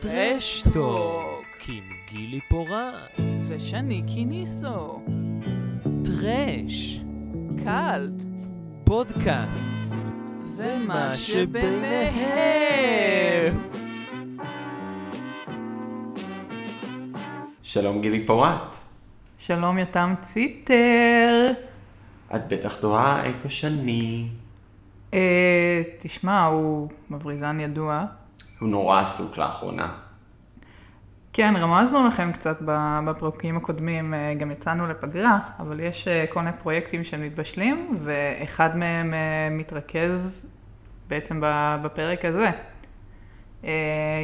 טרשטוק עם גילי פורט ושני קיניסו. טרש קאלט. פודקאסט ומה שביניהם. שלום גילי פורט. שלום יתם ציטר. את בטח תוהה איפה שני. אה, תשמע, הוא מבריזן ידוע. הוא נורא עסוק לאחרונה. כן, רמזנו לכם קצת בפרקים הקודמים, אה, גם יצאנו לפגרה, אבל יש אה, כל מיני פרויקטים שמתבשלים, ואחד מהם אה, מתרכז בעצם בפרק הזה.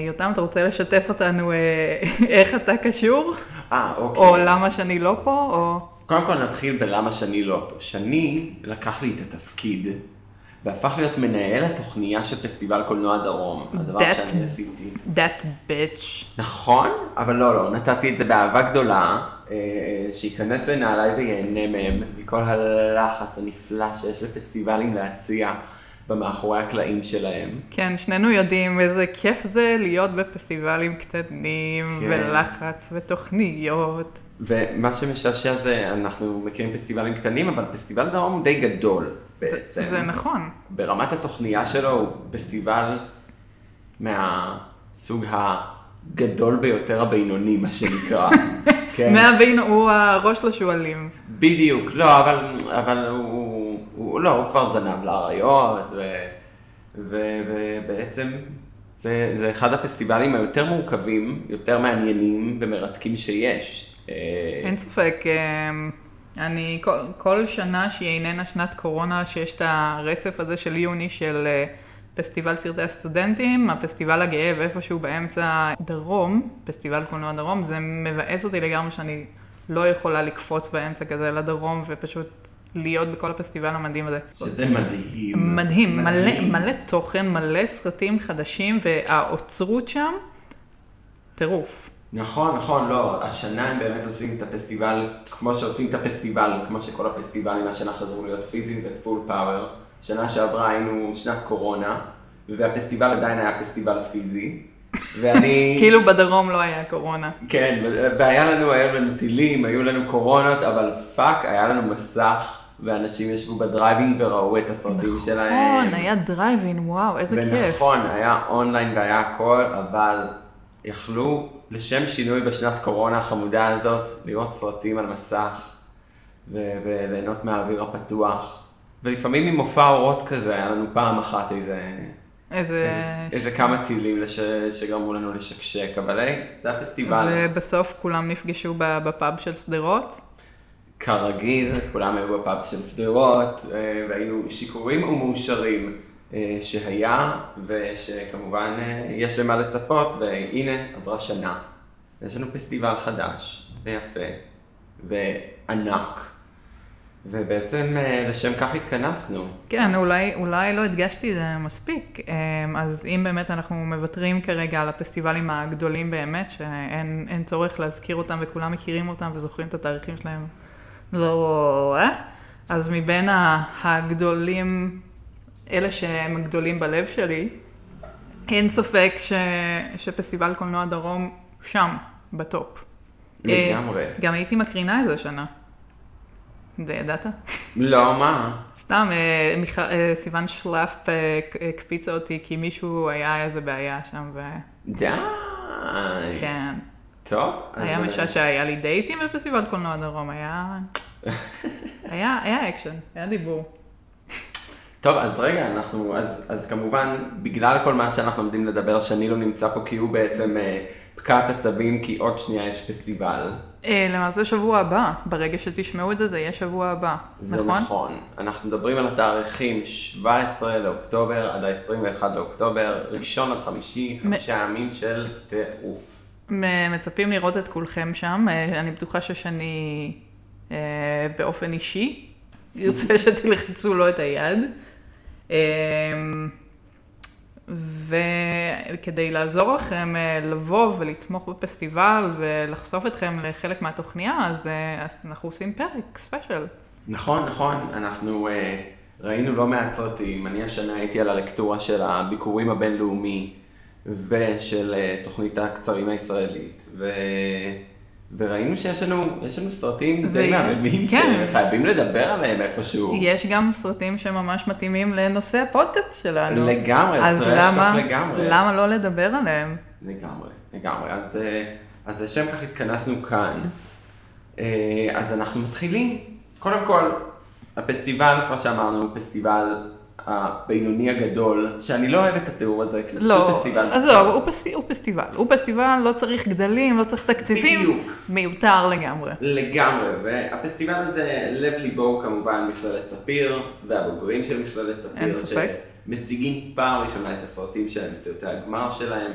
יותם, אתה רוצה לשתף אותנו איך אתה קשור? אה, אוקיי. או למה שאני לא פה, או... קודם כל נתחיל בלמה שני לא פה. שני לקח לי את התפקיד, והפך להיות מנהל התוכניה של פסטיבל קולנוע דרום. הדבר That- שאני עשיתי. that bitch. נכון, אבל לא, לא, נתתי את זה באהבה גדולה, אה, שייכנס לנעליי וייהנה מהם, מכל הלחץ הנפלא שיש בפסטיבלים להציע במאחורי הקלעים שלהם. כן, שנינו יודעים איזה כיף זה להיות בפסטיבלים קטנים, כן. ולחץ, ותוכניות. ומה שמשעשע זה, אנחנו מכירים פסטיבלים קטנים, אבל פסטיבל דרום הוא די גדול בעצם. זה נכון. ברמת התוכניה שלו הוא פסטיבל מהסוג הגדול ביותר הבינוני, מה שנקרא. כן. מהבין הוא הראש לשועלים. בדיוק, לא, אבל, אבל הוא, הוא, לא, הוא כבר זנב לאריות, ו, ו, ובעצם זה, זה אחד הפסטיבלים היותר מורכבים, יותר מעניינים ומרתקים שיש. אה, אין ספק, אמ, אני כל, כל שנה שהיא איננה שנת קורונה, שיש את הרצף הזה של יוני של אה, פסטיבל סרטי הסטודנטים, הפסטיבל הגאה ואיפשהו באמצע דרום, פסטיבל קולנוע דרום, זה מבאס אותי לגמרי שאני לא יכולה לקפוץ באמצע כזה לדרום ופשוט להיות בכל הפסטיבל המדהים הזה. שזה מדהים. מדהים, מלא, מלא תוכן, מלא סרטים חדשים, והאוצרות שם, טירוף. נכון, נכון, לא, השנה הם באמת עושים את הפסטיבל, כמו שעושים את הפסטיבל, כמו שכל הפסטיבלים השנה חזרו להיות פיזיים ו full power. שנה שעברה היינו שנת קורונה, והפסטיבל עדיין היה פסטיבל פיזי. ואני... כאילו בדרום לא היה קורונה. כן, והיה לנו, היו לנו טילים, היו לנו קורונות, אבל fuck, היה לנו מסך, ואנשים ישבו בדרייבינג וראו את הסרטים שלהם. נכון, היה דרייבין, וואו, איזה כיף. ונכון, היה אונליין והיה הכל, אבל יכלו, לשם שינוי בשנת קורונה החמודה הזאת, לראות סרטים על מסך, ו- וליהנות מהאוויר הפתוח. ולפעמים עם מופע אורות כזה, היה לנו פעם אחת איזה, איזה... איזה, איזה כמה טילים לש, שגרמו לנו לשקשק, אבל היי, זה הפסטיבל. ובסוף כולם נפגשו בפאב של שדרות. כרגיל, כולם היו בפאב של שדרות, אה, והיינו שיכורים ומאושרים שהיה, ושכמובן אה, יש למה לצפות, והנה עברה שנה. יש לנו פסטיבל חדש, ויפה, וענק, ובעצם אה, לשם כך התכנסנו. כן, אולי, אולי לא הדגשתי את זה מספיק, אמ, אז אם באמת אנחנו מוותרים כרגע על הפסטיבלים הגדולים באמת, שאין אין צורך להזכיר אותם וכולם מכירים אותם וזוכרים את התאריכים שלהם, לא, אה? אז מבין הגדולים, אלה שהם הגדולים בלב שלי, אין ספק ש, שפסטיבל קולנוע דרום שם, בטופ. לגמרי. אה, גם הייתי מקרינה איזה שנה. זה ידעת? לא, מה? סתם, אה, מיכ- אה, סיוון שלף אה, ק- הקפיצה אותי כי מישהו היה איזה בעיה שם, וכן. די. טוב. אז, היה אה, משעשע, היה לי דייטים בפסטיבל קולנוע דרום, היה... היה, היה אקשן, היה דיבור. טוב, אז רגע, אנחנו, אז, אז כמובן, בגלל כל מה שאנחנו עומדים לדבר, שאני לא נמצא פה כי הוא בעצם אה, פקעת עצבים, כי עוד שנייה יש פסטיבל. אה, למעשה שבוע הבא, ברגע שתשמעו את זה, זה יהיה שבוע הבא, זה נכון? נכון. אנחנו מדברים על התאריכים 17 לאוקטובר עד ה-21 לאוקטובר, ראשון עד חמישי, חמישה ימים של טירוף. מ- מצפים לראות את כולכם שם, אה, אני בטוחה ששני אה, באופן אישי, ירצה שתלחצו לו את היד. אה, וכדי לעזור לכם אה, לבוא ולתמוך בפסטיבל ולחשוף אתכם לחלק מהתוכניה, אז, אה, אז אנחנו עושים פרק ספיישל. נכון, נכון, אנחנו uh, ראינו לא מעט סרטים, אני השנה הייתי על הלקטורה של הביקורים הבינלאומי, ושל אה, תוכנית הקצרים הישראלית. ו... וראינו שיש לנו, יש לנו סרטים די ויש, מהממים כן. שחייבים לדבר עליהם איפשהו. יש גם סרטים שממש מתאימים לנושא הפודקאסט שלנו. לגמרי, אז למה, לגמרי. למה לא לדבר עליהם? לגמרי, לגמרי. אז, אה, אז לשם כך התכנסנו כאן. אה, אז אנחנו מתחילים. קודם כל, הפסטיבל, כמו שאמרנו, הוא פסטיבל הבינוני הגדול, שאני לא אוהב את התיאור הזה, כי הוא פשוט לא, פסטיבל. עזוב, הוא, פס, הוא פסטיבל. הוא פסטיבל, לא צריך גדלים, לא צריך תקציבים. בדיוק. מיותר לגמרי. לגמרי, והפסטיבל הזה, לב ליבו הוא כמובן מכללת ספיר, והבוגרים של מכללת ספיר, אין ספק. שמציגים פעם ראשונה את הסרטים שלהם, את סרטי הגמר שלהם,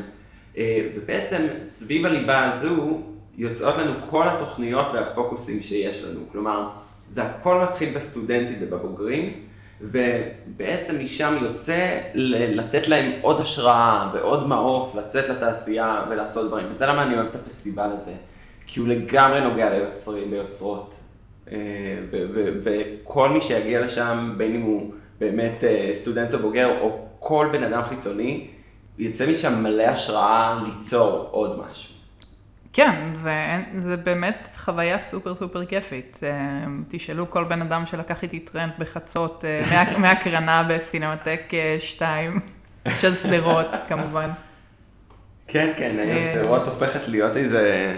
אה, ובעצם סביב הליבה הזו יוצאות לנו כל התוכניות והפוקוסים שיש לנו, כלומר, זה הכל מתחיל בסטודנטים ובבוגרים, ובעצם משם יוצא לתת להם עוד השראה ועוד מעוף, לצאת לתעשייה ולעשות דברים, וזה למה אני אוהב את הפסטיבל הזה. כי הוא לגמרי נוגע ליוצרים ויוצרות. אה, וכל מי שיגיע לשם, בין אם הוא באמת אה, סטודנט או בוגר, או כל בן אדם חיצוני, יצא משם מלא השראה ליצור עוד משהו. כן, וזה באמת חוויה סופר סופר כיפית. אה, תשאלו כל בן אדם שלקח איתי טרמפ בחצות אה, מה- מהקרנה בסינמטק 2 של שדרות, כמובן. כן, כן, אה, שדרות הופכת להיות איזה...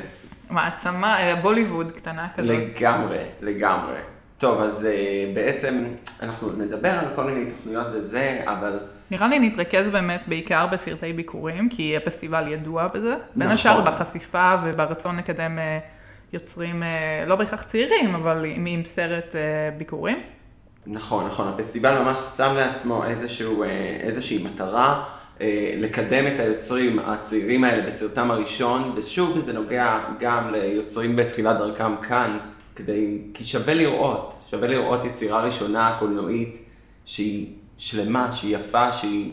מעצמה, אה, בוליווד קטנה כזאת. לגמרי, לגמרי. טוב, אז אה, בעצם אנחנו נדבר על כל מיני תוכניות וזה, אבל נראה לי נתרכז באמת בעיקר בסרטי ביקורים, כי הפסטיבל ידוע בזה. בין נכון. השאר בחשיפה וברצון לקדם אה, יוצרים, אה, לא בהכרח צעירים, אבל עם, עם סרט אה, ביקורים. נכון, נכון, הפסטיבל ממש שם לעצמו איזשהו, איזושהי מטרה לקדם את היוצרים הצעירים האלה בסרטם הראשון, ושוב זה נוגע גם ליוצרים בתחילת דרכם כאן, כדי, כי שווה לראות, שווה לראות יצירה ראשונה קולנועית שהיא שלמה, שהיא יפה, שהיא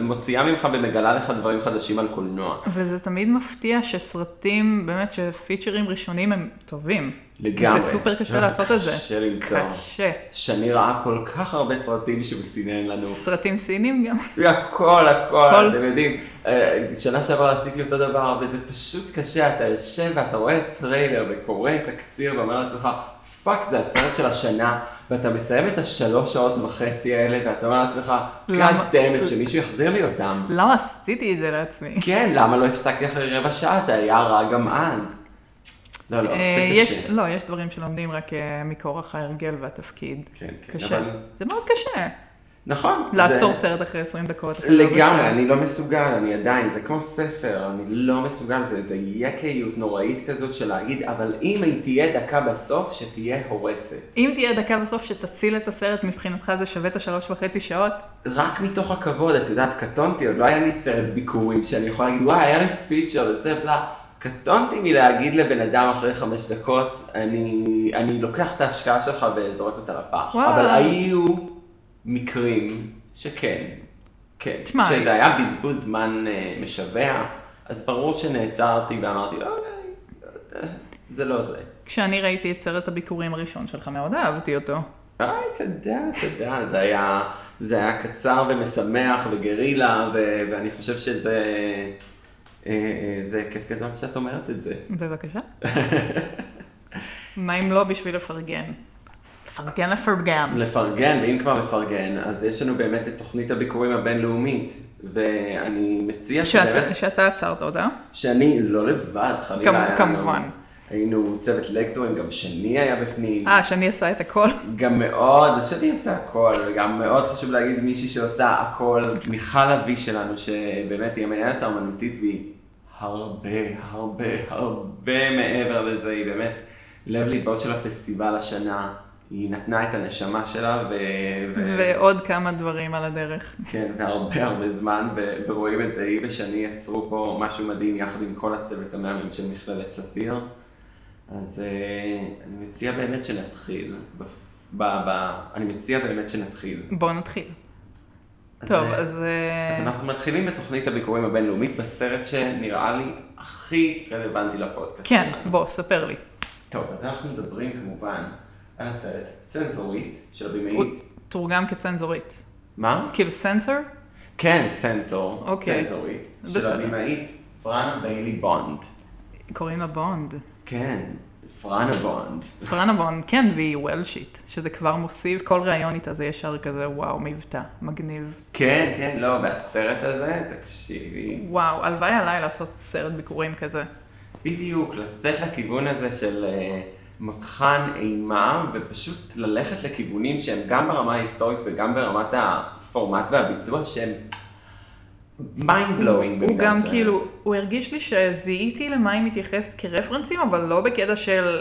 מוציאה ממך ומגלה לך דברים חדשים על קולנוע. וזה תמיד מפתיע שסרטים, באמת שפיצ'רים ראשונים הם טובים. לגמרי. זה סופר קשה לעשות את זה. קשה למצוא. קשה. שאני ראה כל כך הרבה סרטים שהוא סינן לנו. סרטים סינים גם. הכל, הכל, הכל. אתם יודעים, אה, שנה שעברה עשיתי אותו דבר, וזה פשוט קשה, אתה יושב ואתה רואה טריילר וקורא תקציר ואומר לעצמך, fuck, זה הסרט של השנה, ואתה מסיים את השלוש שעות וחצי האלה, ואתה אומר לעצמך? God damn it, שמישהו יחזיר לי אותם. למה עשיתי את זה לעצמי? כן, למה לא הפסקתי אחרי רבע שעה? זה היה רע גם אז. לא, לא, אה, זה יש, קשה. לא, יש דברים שלומדים רק אה, מכורח ההרגל והתפקיד. כן, כן. אבל- זה מאוד קשה. נכון. לעצור זה- סרט אחרי 20 דקות. לגמרי. אני לא מסוגל, אני עדיין, זה כמו ספר, אני לא מסוגל, זה איזה יקיות נוראית כזאת של להגיד, אבל אם היא תהיה דקה בסוף, שתהיה הורסת. אם תהיה דקה בסוף שתציל את הסרט, מבחינתך זה שווה את השלוש וחצי שעות? רק מתוך הכבוד, את יודעת, קטונתי, עוד לא היה לי סרט ביקורים שאני יכול להגיד, וואי, היה לי פיצ'ר וזה, בלה. קטונתי מלהגיד לבן אדם אחרי חמש דקות, אני, אני לוקח את ההשקעה שלך וזורק אותה לפח. וואלה. אבל היו מקרים שכן, כן, תשמע, שזה היה בזבוז זמן אה, משווע, אז ברור שנעצרתי ואמרתי, אוקיי, זה לא זה. כשאני ראיתי את סרט הביקורים הראשון שלך, מאוד אהבתי אותו. היי, תודה, תודה, זה היה, זה היה קצר ומשמח וגרילה, ו- ואני חושב שזה אה, אה, זה כיף גדול שאת אומרת את זה. בבקשה. מה אם לא בשביל לפרגן? לפרגן לפרגן. לפרגן, ואם כבר לפרגן, אז יש לנו באמת את תוכנית הביקורים הבינלאומית, ואני מציע שבאמת, שאתה עצרת אותה. שאני לא לבד, חלילה. כמובן. היינו צוות לקטורים, גם שני היה בפנים. אה, שאני עשה את הכל. גם מאוד, שאני עושה הכל, וגם מאוד חשוב להגיד מישהי שעושה הכל, מיכל אבי שלנו, שבאמת היא המנהלת האומנותית והיא הרבה, הרבה, הרבה מעבר לזה, היא באמת לב ליבו של הפסטיבל השנה, היא נתנה את הנשמה שלה, ו... ו... ועוד כמה דברים על הדרך. כן, והרבה הרבה זמן, ו... ורואים את זה, היא ושני יצרו פה משהו מדהים יחד עם כל הצוות המאמן של מכללת ספיר. אז אה, אני מציע באמת שנתחיל. ב... ב... ב... אני מציע באמת שנתחיל. בואו נתחיל. אז, טוב, אה, אז... אה, אז אנחנו מתחילים בתוכנית הביקורים הבינלאומית בסרט שנראה לי הכי רלוונטי לפודקאסט כן, שלנו. בוא, ספר לי. טוב, אז אנחנו מדברים כמובן על הסרט צנזורית של הוא הבימאית. תורגם כצנזורית. מה? כאילו סנסור? כן, סנסור, אוקיי. סנסורית, של בסדר. הבמאית פרנה ביילי בונד. קוראים לה בונד. כן, פרנה בונד. פרנה בונד, כן, והיא וולשיט, שזה כבר מוסיף, כל ראיון איתה זה ישר כזה, וואו, מבטא, מגניב. כן, כן, לא, והסרט הזה, תקשיבי, וואו, הלוואי עליי לעשות סרט ביקורים כזה. בדיוק, לצאת לכיוון הזה של אה, מותחן אימה, ופשוט ללכת לכיוונים שהם גם ברמה ההיסטורית וגם ברמת הפורמט והביצוע, שהם mind blowing הוא גם כאילו, הוא הרגיש לי שזיהיתי למה היא מתייחסת כרפרנסים, אבל לא בקטע של,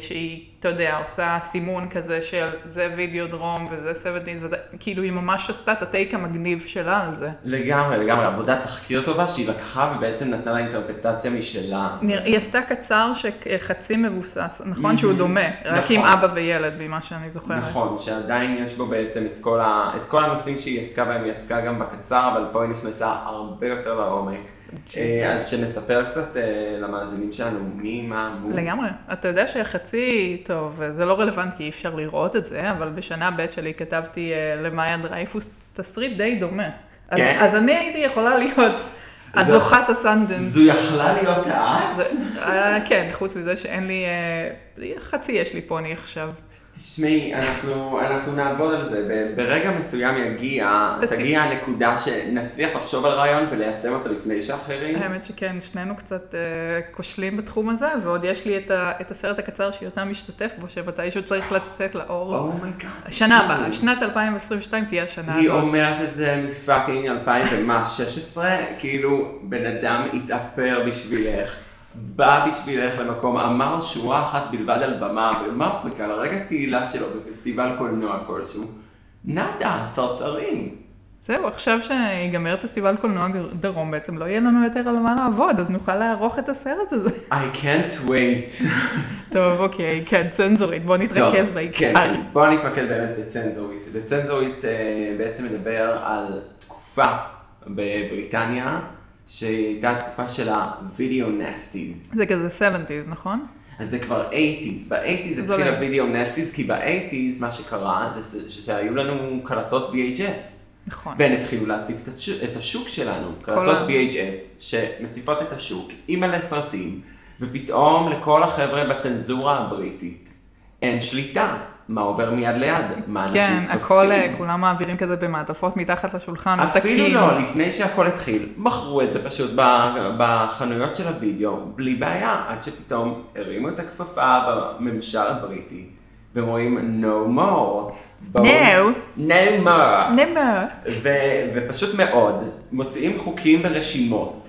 שהיא, אתה יודע, עושה סימון כזה של זה וידאו דרום וזה סבטיז, וזה, כאילו היא ממש עשתה את הטייק המגניב שלה על זה. לגמרי, לגמרי, עבודת תחקיר טובה שהיא לקחה ובעצם נתנה לה אינטרפטציה משלה. נראה- היא עשתה קצר שחצי מבוסס, נכון מהמם. שהוא דומה, רק נכון. עם אבא וילד, ממה שאני זוכרת. נכון, שעדיין יש בו בעצם את כל, ה... את כל הנושאים שהיא עסקה בהם, היא עסקה גם בקצר, אבל פה היא נכנסה הרבה יותר לעומק. אה, אז שנספר קצת אה, למאזינים שלנו מי, מה, מו. לגמרי. אתה יודע שחצי, טוב, זה לא רלוונטי, כי אי אפשר לראות את זה, אבל בשנה ב' שלי כתבתי אה, למאיה דרייפוס תסריט די דומה. אז, כן? אז אני הייתי יכולה להיות הזוכת הסנדנס. זו יכלה להיות את? כן, חוץ מזה שאין לי, חצי יש לי פוני עכשיו. תשמעי, אנחנו, אנחנו נעבוד על זה. ברגע מסוים יגיע, בסדר. תגיע הנקודה שנצליח לחשוב על רעיון וליישם אותו לפני שאחרים. האמת שכן, שנינו קצת אה, כושלים בתחום הזה, ועוד יש לי את, ה, את הסרט הקצר שיותם משתתף בו, שמתישהו צריך לצאת לאור. oh my god. שנה הבאה, שנת 2022 תהיה השנה היא הזאת. אומרת את זה מפאקינג 2016, כאילו בן אדם התאפר בשבילך, בא בשבילך למקום, אמר שורה אחת בלבד על במה, חיכה לרגע תהילה שלו בפסטיבל קולנוע כלשהו. נאדה, צרצרים. זהו, עכשיו שיגמר פסטיבל קולנוע דרום בעצם, לא יהיה לנו יותר על מה לעבוד, אז נוכל לערוך את הסרט הזה. I can't wait. טוב, אוקיי, כן, צנזורית, בוא נתרכז טוב, בעיקר. כן, בואו נתמקד באמת בצנזורית. בצנזורית אה, בעצם מדבר על תקופה בבריטניה, שהייתה התקופה של ה-video nasties. זה כזה 70's, נכון? אז זה כבר 80's, ב-80's זה התחיל. הווידאו נסטיז, כי ב-80's מה שקרה זה שהיו לנו קלטות VHS. נכון. והן התחילו להציף את השוק, את השוק שלנו, קלטות VHS שמציפות את השוק עם מלא סרטים, ופתאום לכל החבר'ה בצנזורה הבריטית אין שליטה, מה עובר מיד ליד, מה אנשים כן, צופים. הכל, אה, כולם מעבירים כזה במעטפות מתחת לשולחן, אפילו עותקים. לא, לפני שהכל התחיל, מכרו את זה פשוט בחנויות של הוידאו, בלי בעיה, עד שפתאום הרימו את הכפפה בממשל הבריטי, ואומרים no more. בואו- No. no more. נמר. ו- ופשוט מאוד, מוציאים חוקים ורשימות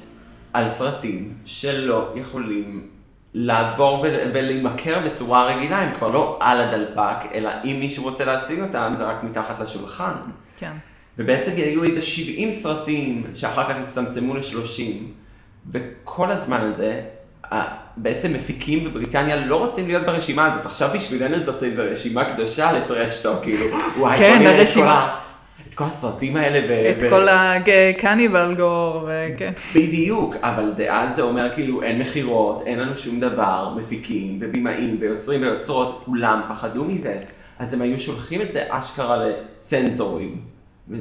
על סרטים שלא יכולים לעבור ו- ולהימכר בצורה רגילה, הם כבר לא על הדלפק, אלא אם מישהו רוצה להשיג אותם, זה רק מתחת לשולחן. כן. ובעצם היו איזה 70 סרטים שאחר כך הצטמצמו ל-30, וכל הזמן הזה, ה- בעצם מפיקים בבריטניה לא רוצים להיות ברשימה הזאת. עכשיו בשבילנו זאת איזו רשימה קדושה לטרשטוק, כאילו, וואי, כן, בוא נראה את הרשימה. כל הסרטים האלה. ו- את ו- כל הקניבל גור, וכן. בדיוק, אבל דאז זה אומר כאילו אין מכירות, אין לנו שום דבר, מפיקים ובימאים ויוצרים ויוצרות, כולם פחדו מזה. אז הם היו שולחים את זה אשכרה לצנזורים,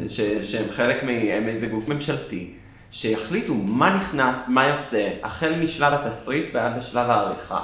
ש- שהם חלק מאיזה גוף ממשלתי, שיחליטו מה נכנס, מה יוצא, החל משלב התסריט ועד לשלב העריכה.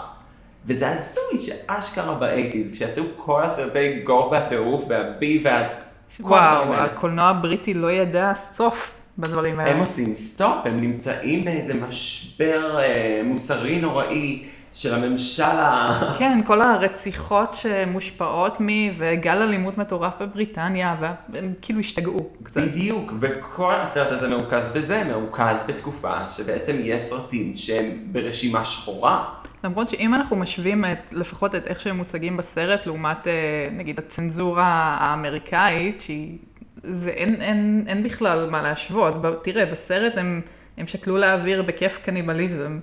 וזה הזוי שאשכרה באייטיז, כשיצאו כל הסרטי גור והטירוף והבי וה... וואו. הקולנוע הבריטי לא ידע סוף בדברים האלה. הם עושים stop, הם נמצאים באיזה משבר אה, מוסרי נוראי של הממשל ה... כן, כל הרציחות שמושפעות מ... וגל אלימות מטורף בבריטניה, והם כאילו השתגעו קצת. בדיוק, וכל הסרט הזה מרוכז בזה, מרוכז בתקופה שבעצם יש סרטים שהם ברשימה שחורה. למרות שאם אנחנו משווים את, לפחות את איך שהם מוצגים בסרט, לעומת אה, נגיד הצנזורה האמריקאית, שהיא... זה אין, אין, אין בכלל מה להשוות. ב- תראה, בסרט הם, הם שקלו להעביר בכיף קניבליזם.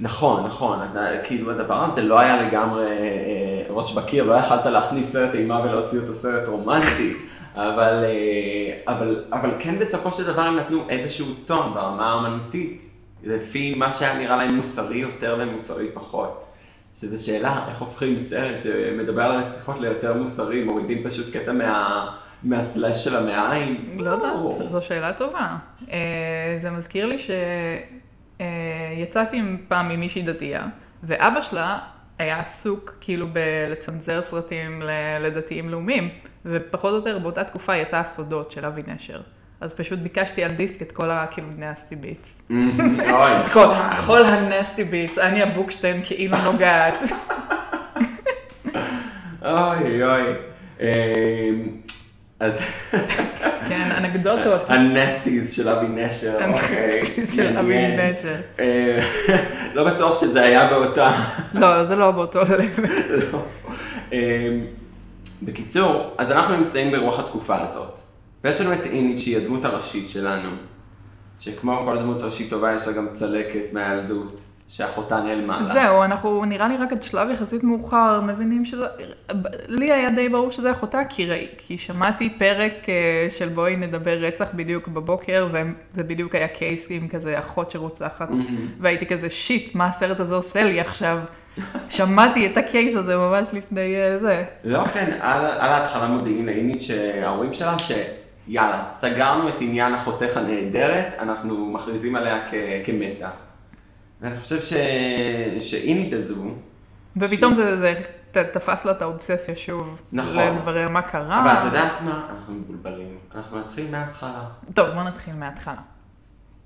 נכון, נכון, כאילו הדבר הזה לא היה לגמרי אה, ראש בקיר, לא יכלת להכניס סרט אימה ולהוציא אותו סרט רומנטי, אבל, אה, אבל, אבל כן בסופו של דבר הם נתנו איזשהו טון ברמה האמנותית, לפי מה שהיה נראה להם מוסרי יותר ומוסרי פחות. שזו שאלה, איך הופכים סרט שמדבר על רציחות ליותר מוסרי, מורידים פשוט קטע מה, מהסלאש של המעיים? לא יודעת, זו שאלה טובה. אה, זה מזכיר לי שיצאתי פעם עם מישהי דתייה, ואבא שלה היה עסוק כאילו בלצנזר סרטים לדתיים לאומיים, ופחות או יותר באותה תקופה יצא הסודות של אבי נשר. אז פשוט ביקשתי על דיסק את כל הכאילו נסטי ביטס. כל, הנסטי ביטס, אני הבוקשטיין כאילו נוגעת. אוי אוי. אמ, אז כן, אנקדוטות. הנסטיז של אבי נשר, אוקיי. הנסטיז של אבי. נשר. אה, לא בטוח שזה היה באותה... לא, זה לא באותו לב. לא. אמ, בקיצור, אז אנחנו נמצאים ברוח התקופה הזאת. ויש לנו את אינית שהיא הדמות הראשית שלנו, שכמו כל דמות ראשית טובה יש לה גם צלקת מהילדות, שאחותה נעלמה לה. זהו, אנחנו נראה לי רק עד שלב יחסית מאוחר מבינים שזה... לי היה די ברור שזה אחותה, כי, ראי, כי שמעתי פרק אה, של בואי נדבר רצח בדיוק בבוקר, וזה בדיוק היה קייס עם כזה אחות שרוצחת, והייתי כזה שיט, מה הסרט הזה עושה לי עכשיו? שמעתי את הקייס הזה ממש לפני אה, זה. לא, כן, על, על ההתחלה מודיעין לאינית שההורים שלה, שיאללה, סגרנו את עניין אחותך הנהדרת, אנחנו מכריזים עליה כ, כמתה. ואני חושב ש, שאינית הזו, ופתאום זה, זה ת- תפס לה את האובססיה שוב. נכון. לברר מה קרה. אבל את יודעת מה? אנחנו מבולבלים. אנחנו נתחיל מההתחלה. טוב, בוא נתחיל מההתחלה.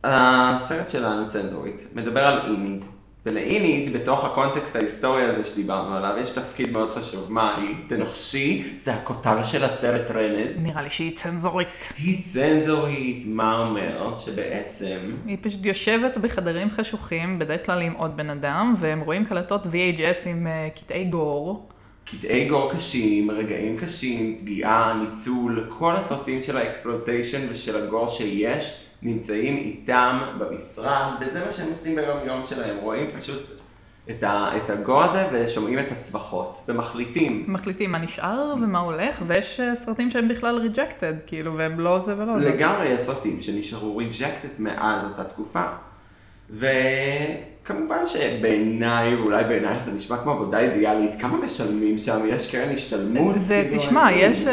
הסרט שלנו, צנזורית, מדבר על איניד. ולאיניד, בתוך הקונטקסט ההיסטורי הזה שדיברנו עליו, יש תפקיד מאוד חשוב. מה היא? תנחשי, זה הכותב של הסרט רמז. נראה לי שהיא צנזורית. היא צנזורית, מה אומר? שבעצם... היא פשוט יושבת בחדרים חשוכים, בדרך כלל עם עוד בן אדם, והם רואים קלטות VHS עם אה, קטעי gore. קטעי gore קשים, רגעים קשים, פגיעה, ניצול, כל הסרטים של ה exploitation ושל ה gore שיש, נמצאים איתם במשרד, וזה מה שהם עושים ביום יום שלהם, רואים פשוט את, ה, את ה gore הזה ושומעים את הצווחות, ומחליטים. מחליטים מה נשאר ומה הולך, ויש אה, סרטים שהם בכלל rejected, כאילו, והם לא זה ולא זה. לגמרי יש סרטים שנשארו rejected מאז אותה תקופה. וכמובן שבעיניי, ואולי בעיניי זה נשמע כמו עבודה אידיאלית, כמה משלמים שם? יש קרן השתלמות? זה, כאילו, תשמע, אני- יש, אה,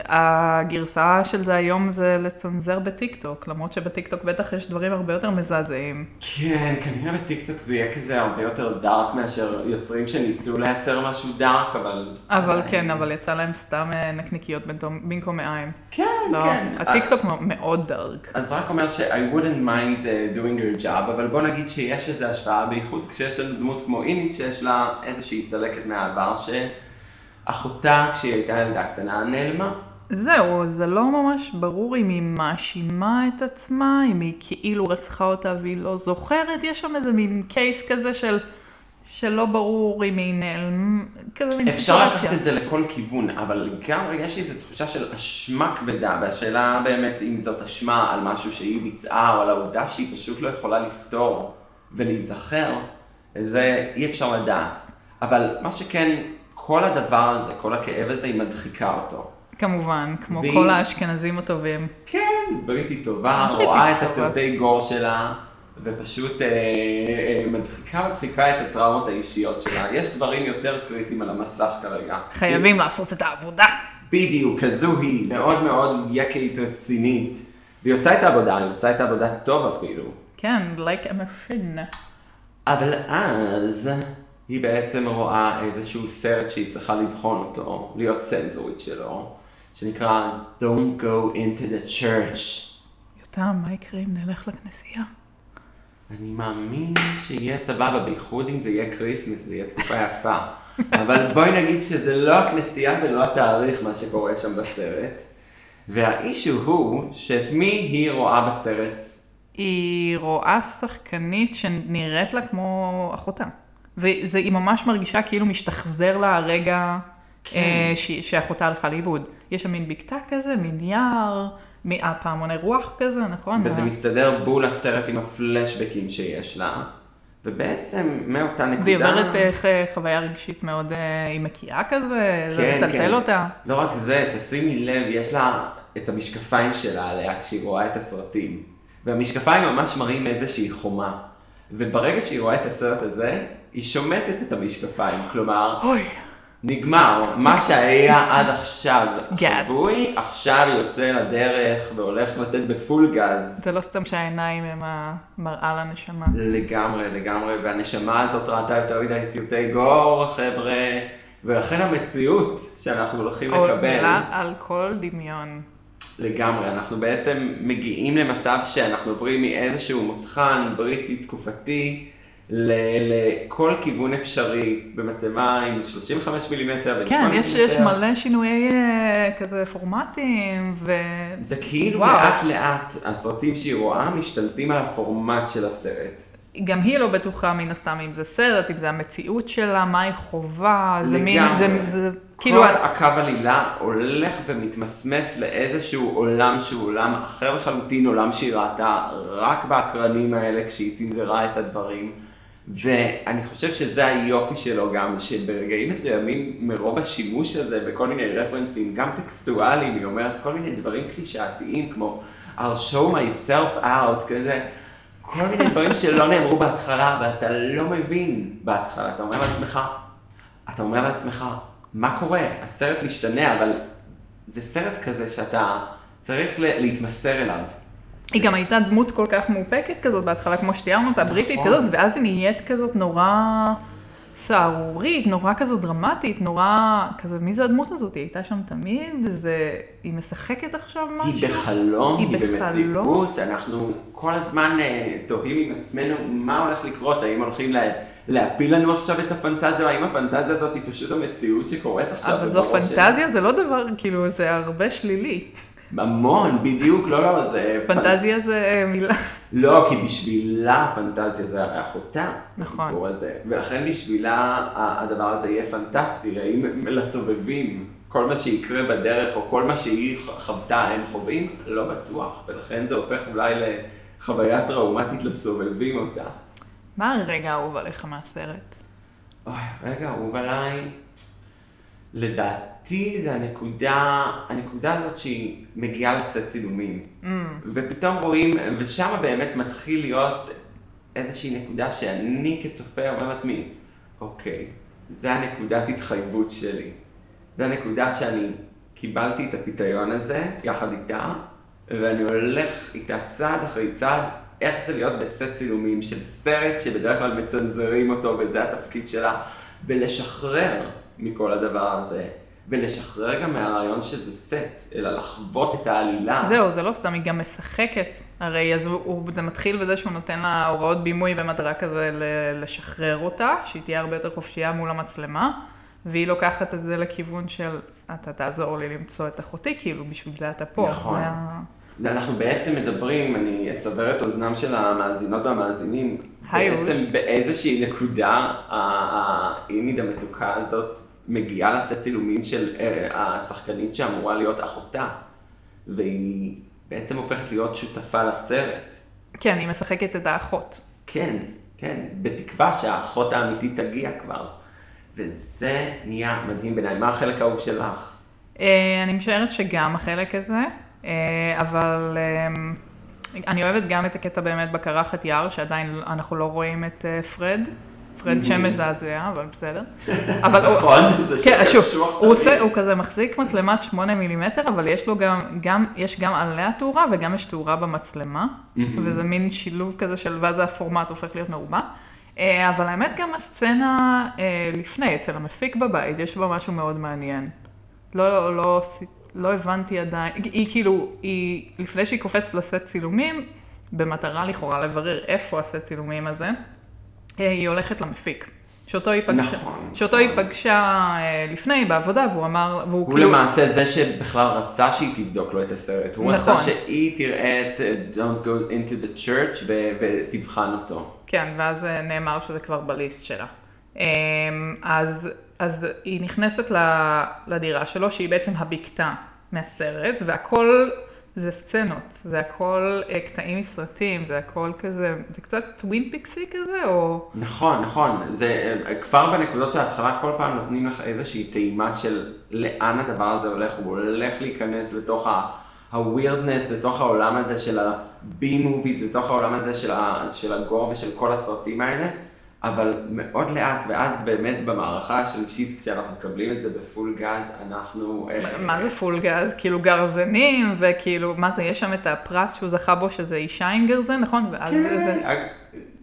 הגרסה של זה היום זה לצנזר בטיקטוק, למרות שבטיקטוק בטח יש דברים הרבה יותר מזעזעים. כן, כנראה בטיקטוק זה יהיה כזה הרבה יותר dark מאשר יוצרים שניסו לייצר משהו dark, אבל... אבל כן, אבל יצא להם סתם אה, נקניקיות במקום- מעיים. כן, לא, כן. הטיקטוק מאוד דארק. אז רק אומר ש- I wouldn't mind uh, doing your job, אבל בוא נגיד שיש לזה השפעה, בייחוד כשיש לנו דמות כמו אינית שיש לה איזושהי צלקת מהעבר, שאחותה כשהיא הייתה ילדה קטנה נעלמה. זהו, זה לא ממש ברור אם היא מאשימה את עצמה, אם היא כאילו רצחה אותה והיא לא זוכרת, יש שם איזה מין קייס כזה של, שלא ברור אם היא נעלמה, כזה מין אפשר סיטואציה. לקחת את זה לכל כיוון, אבל לגמרי יש לי איזו תחושה של אשמה כבדה, והשאלה באמת אם זאת אשמה על משהו שהיא ביצעה, או על העובדה שהיא פשוט לא יכולה לפתור ולהיזכר, זה אי אפשר לדעת. אבל מה שכן, כל הדבר הזה, כל הכאב הזה, היא מדחיקה אותו. כמובן, כמו והיא- כל האשכנזים הטובים. כן, בריטית טובה, בריטית רואה את טובה. הסרטי גור שלה, ופשוט אה, אה, מדחיקה, מדחיקה את הטראומות האישיות שלה. יש דברים יותר קריטיים על המסך כרגע. חייבים לעשות את העבודה. בדיוק, כזו היא, מאוד מאוד יקית רצינית. והיא עושה את העבודה, היא עושה את העבודה טוב אפילו. כן, like a machine. אבל אז היא בעצם רואה איזשהו סרט שהיא צריכה לבחון אותו, להיות צנזורית שלו, שנקרא Don't go into the church. יותם, מה יקרה אם נלך לכנסייה? אני מאמין שיהיה סבבה, בייחוד אם זה יהיה Christmas, זה יהיה תקופה יפה. אבל בואי נגיד שזה לא הכנסייה ולא התאריך, מה שקורה שם בסרט. וה issue הוא, שאת מי היא רואה בסרט? היא רואה שחקנית שנראית לה כמו אחותה. והיא ממש מרגישה כאילו משתחזר לה הרגע כן. אה, ש- שאחותה הלכה לאיבוד. יש שם מין בקתה כזה, מין יער, אה, פעמוני רוח כזה, נכון? וזה ה- מסתדר בול הסרט עם הפלשבקים שיש לה. ובעצם מאותה נקודה... והיא עוברת אה, ח- חוויה רגשית מאוד, אה, היא מקיאה כזה, זה כן, מטלטל כן. אותה. לא רק זה, תשימי לב, יש לה את המשקפיים שלה עליה כשהיא רואה את הסרטים. והמשקפיים ממש מראים איזושהי חומה. וברגע שהיא רואה את הסרט הזה, היא שומטת את המשקפיים. כלומר, אוי, נגמר. מה שהיה עד עכשיו גז. חבוי, עכשיו יוצא לדרך והולך לתת בפול גז. זה לא סתם שהעיניים הם המראה לנשמה. לגמרי, לגמרי, והנשמה הזאת ראתה יותר מדי סיוטי גור, חבר'ה, ולכן המציאות שאנחנו הולכים לקבל, עולה על כל דמיון. לגמרי, אנחנו בעצם מגיעים למצב שאנחנו עוברים מאיזשהו מותחן בריטי תקופתי לכל כיוון אפשרי במצלמה עם 35 מילימטר כן, 8 יש, יש מילימטר. מלא שינויי אה, כזה פורמטים, ו... זה כאילו וואו. לאט לאט הסרטים שהיא רואה משתלטים על הפורמט של הסרט. גם היא לא בטוחה מן הסתם אם זה סרט, אם זה המציאות שלה, מה היא חווה, זה מין, לגמרי. זה, זה כל כאילו, הקו עלילה הולך ומתמסמס לאיזשהו עולם שהוא עולם אחר לחלוטין, עולם שהיא ראתה רק באקרנים האלה כשהיא צנזרה את הדברים. ואני חושב שזה היופי שלו גם, שברגעים מסוימים מרוב השימוש הזה בכל מיני רפרנסים, גם טקסטואליים, היא אומרת כל מיני דברים קלישאתיים כמו I'll show myself out, כזה, כל מיני דברים שלא נאמרו בהתחלה, ואתה לא מבין בהתחלה, אתה אומר לעצמך, אתה אומר לעצמך, מה קורה? הסרט משתנה, אבל זה סרט כזה שאתה צריך ל- להתמסר אליו. היא גם הייתה דמות כל כך מאופקת כזאת בהתחלה, כמו שתיארנו אותה, בריטית נכון. כזאת, ואז היא נהיית כזאת נורא סהרורית, נורא כזאת דרמטית, נורא, כזה, מי זה הדמות הזאת? היא הייתה שם תמיד, זה, היא משחקת עכשיו משהו? היא בחלום, היא היא? במציאות, אנחנו כל הזמן אה, תוהים עם עצמנו מה הולך לקרות, האם הולכים לה, להפיל לנו עכשיו את הפנטזיה, האם הפנטזיה הזאת היא פשוט המציאות שקורית עכשיו. אבל זו. פנטזיה, זה לא דבר, כאילו, זה הרבה שלילי. המון, בדיוק, לא, לא, זה... פנטזיה זה אה, מילה. לא, כי בשבילה הפנטזיה זה הרי אחותה, נכון. הסיפור הזה. ולכן בשבילה הדבר הזה יהיה פנטסטי, האם לסובבים, כל מה שיקרה בדרך, או כל מה שהיא חוותה, הם חווים? לא בטוח. ולכן זה הופך אולי לחוויה טראומטית לסובבים אותה. מה הרגע האהוב עליך מהסרט? אוי, רגע, אהוב עליי. לדעתי זה הנקודה, הנקודה הזאת שהיא מגיעה לסט צילומים. Mm, ופתאום רואים, ושם באמת מתחיל להיות איזושהי נקודה שאני כצופה אומר לעצמי, אוקיי, זה הנקודת התחייבות שלי. זה הנקודה שאני קיבלתי את הפיתיון הזה יחד איתה, ואני הולך איתה צעד אחרי צעד, איך זה להיות בסט צילומים של סרט שבדרך כלל מצנזרים אותו וזה התפקיד שלה, ולשחרר מכל הדבר הזה. ולשחרר גם מהרעיון שזה סט, אלא לחוות את העלילה. זהו, זה לא סתם, היא גם משחקת. הרי אז הוא, הוא, זה מתחיל בזה שהוא נותן לה הוראות בימוי במטרה כזה לשחרר אותה, שהיא תהיה הרבה יותר חופשייה מול המצלמה, והיא לוקחת את זה לכיוון של, אתה תעזור לי למצוא את אחותי, כאילו, בשביל זה אתה פה. נכון. זה אנחנו בעצם מדברים, אני אסבר את אוזנם של המאזינות והמאזינים, היוש. בעצם באיזושהי נקודה ה- האינית המתוקה הזאת מגיעה לעשות צילומים של אה, השחקנית שאמורה להיות אחותה, והיא בעצם הופכת להיות שותפה לסרט. כן, היא משחקת את האחות. כן, כן, בתקווה שהאחות האמיתית תגיע כבר. וזה נהיה מדהים בעיניי. מה החלק האהוב שלך? אה, אני משערת שגם החלק הזה, אבל אה, אני אוהבת גם את הקטע באמת בקרחת יער, שעדיין אנחנו לא רואים את אה, פרד. פרד שם מזעזע, אבל בסדר. אבל הוא- נכון, זה כן, שקשוח הוא, תמיד. הוא כזה מחזיק מצלמת 8 מילימטר, אבל יש לו גם, גם, יש גם עליה תאורה וגם יש תאורה במצלמה, וזה מין שילוב כזה של, ואז הפורמט הופך להיות מרובע. אה, אבל האמת גם הסצנה אה, לפני, אצל המפיק בבית, יש בה משהו מאוד מעניין. לא, לא, לא הבנתי עדיין, היא כאילו, היא, לפני שהיא קופצת לסט צילומים, במטרה לכאורה לברר איפה הסט צילומים הזה, אה, היא הולכת למפיק. שאותו היא פגשה, נכון, שאותו נכון. היא פגשה אה, לפני בעבודה, והוא אמר, והוא הוא כאילו, למעשה זה שבכלל רצה שהיא תבדוק לו את הסרט. הוא נכון. רצה שהיא תראה את uh, Don't go into the church ו- ותבחן אותו. כן, ואז אה, נאמר שזה כבר בליסט שלה. אה, אז, אז היא נכנסת לדירה שלו, שהיא בעצם הבקתה מהסרט, והכל זה סצנות, זה הכל אה, קטעים מסרטים, זה הכל כזה, זה קצת טווין פיקסי כזה, או... נכון, נכון. זה אה, כבר בנקודות של ההתחלה כל פעם נותנים לך איזושהי טעימה של לאן הדבר הזה הולך. הוא הולך להיכנס לתוך. ה-weirdness, לתוך העולם הזה של ה-B-movies, לתוך העולם הזה של, ה- של הגור ושל כל הסרטים האלה. אבל מאוד לאט, ואז באמת במערכה השלישית, כשאנחנו מקבלים את זה בפול גז, אנחנו... אה, מה זה פול גז? כאילו גרזנים, וכאילו, מה זה, יש שם את הפרס שהוא זכה בו, שזה אישה עם גרזן, נכון? ואז. כן, אה,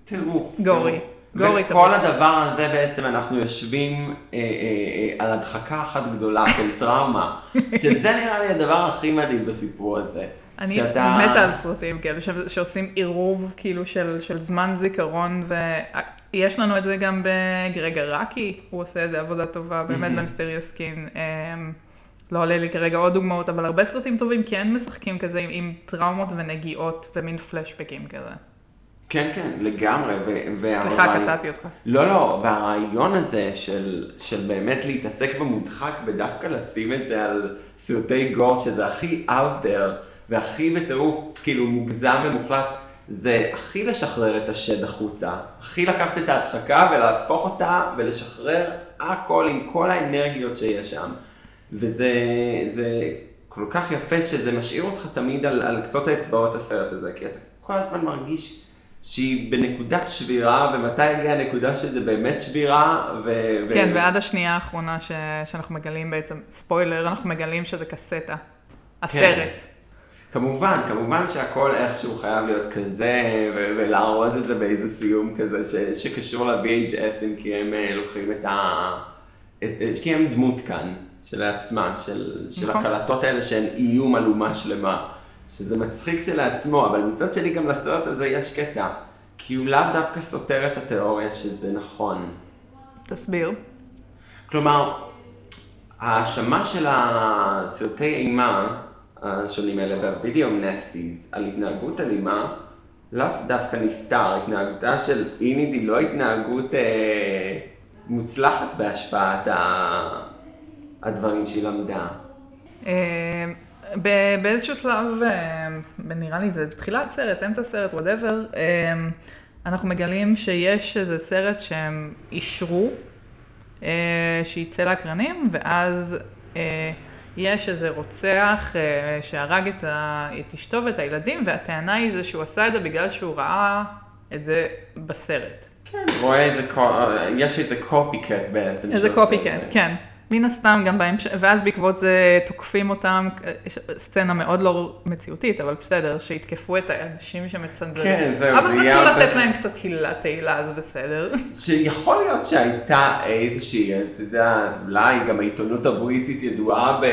טירוף. גורי. גורי וכל. הדבר הזה בעצם אנחנו יושבים אה, אה, אה, על הדחקה אחת גדולה של טראומה, שזה נראה לי הדבר הכי מדהים בסיפור הזה. אני שאתה- מתה על סרטים כאלה שעושים עירוב כאילו של, של זמן זיכרון ויש לנו את זה גם ברגע רקי, הוא עושה את זה עבודה טובה באמת במיסטריוס קין. אמ, לא עולה לי כרגע עוד דוגמאות, אבל הרבה סרטים טובים כן משחקים כזה עם, עם טראומות ונגיעות ומין פלשבקים כזה. כן, כן, לגמרי. ו- סליחה, והרעי- קטעתי אותך. לא, לא, והרעיון הזה של, של באמת להתעסק במודחק ודווקא לשים את זה על סרטי גור, שזה הכי out there והכי בטירוף, כאילו מוגזם ומוחלט, זה הכי לשחרר את השד החוצה, הכי לקחת את ההדחקה ולהפוך אותה ולשחרר הכל עם כל האנרגיות שיש שם. וזה זה כל כך יפה שזה משאיר אותך תמיד על, על קצות האצבעות הסרט הזה, כי אתה כל הזמן מרגיש שהיא בנקודת שבירה, ומתי הגיעה הנקודה שזה באמת שבירה, ו... ו- כן, ועד השנייה האחרונה ש, שאנחנו מגלים בעצם, ספוילר, אנחנו מגלים שזה קסטה. הסרט. כמובן, כמובן שהכל איכשהו חייב להיות כזה, ולארוז את זה באיזה סיום כזה ש- שקשור ל-VHSים, כי הם אה, לוקחים את ה... את, את- כי הם דמות כאן, שלעצמה, של, של נכון. הקלטות האלה שהן איום על אומה שלמה, שזה מצחיק שלעצמו, אבל מצד שני גם לסרט הזה יש קטע, כי הוא לאו דווקא סותר את התיאוריה שזה נכון. תסביר. כלומר, ההאשמה של הסרטי אימה השונים האלה וה video nasties על התנהגות אלימה, לאו דווקא נסתר, התנהגותה של איניד היא לא התנהגות אה, מוצלחת בהשפעת ה... הדברים שהיא למדה. אה, באיזשהו שלב, אה, נראה לי זה תחילת סרט, אמצע סרט, whatever, אנחנו מגלים שיש איזה סרט שהם אישרו אה, שיצא לאקרנים, ואז אה, יש איזה רוצח אה, שהרג את, ה, את אשתו ואת הילדים, והטענה היא זה שהוא עשה את זה בגלל שהוא ראה את זה בסרט. כן, רואה איזה, קו- יש איזה קופי קט בעצם. איזה קופי. קט, כן. מן הסתם גם בהמשך, ואז בעקבות זה תוקפים אותם, יש סצנה מאוד לא מציאותית, אבל בסדר, שיתקפו את האנשים שמצנזרים. כן, זהו, אבל זה רצו יהיה הרבה- לתת להם קצת הילה תהילה, אז בסדר. שיכול להיות שהייתה איזושהי, את יודעת, אולי גם העיתונות הבריטית ידועה ב...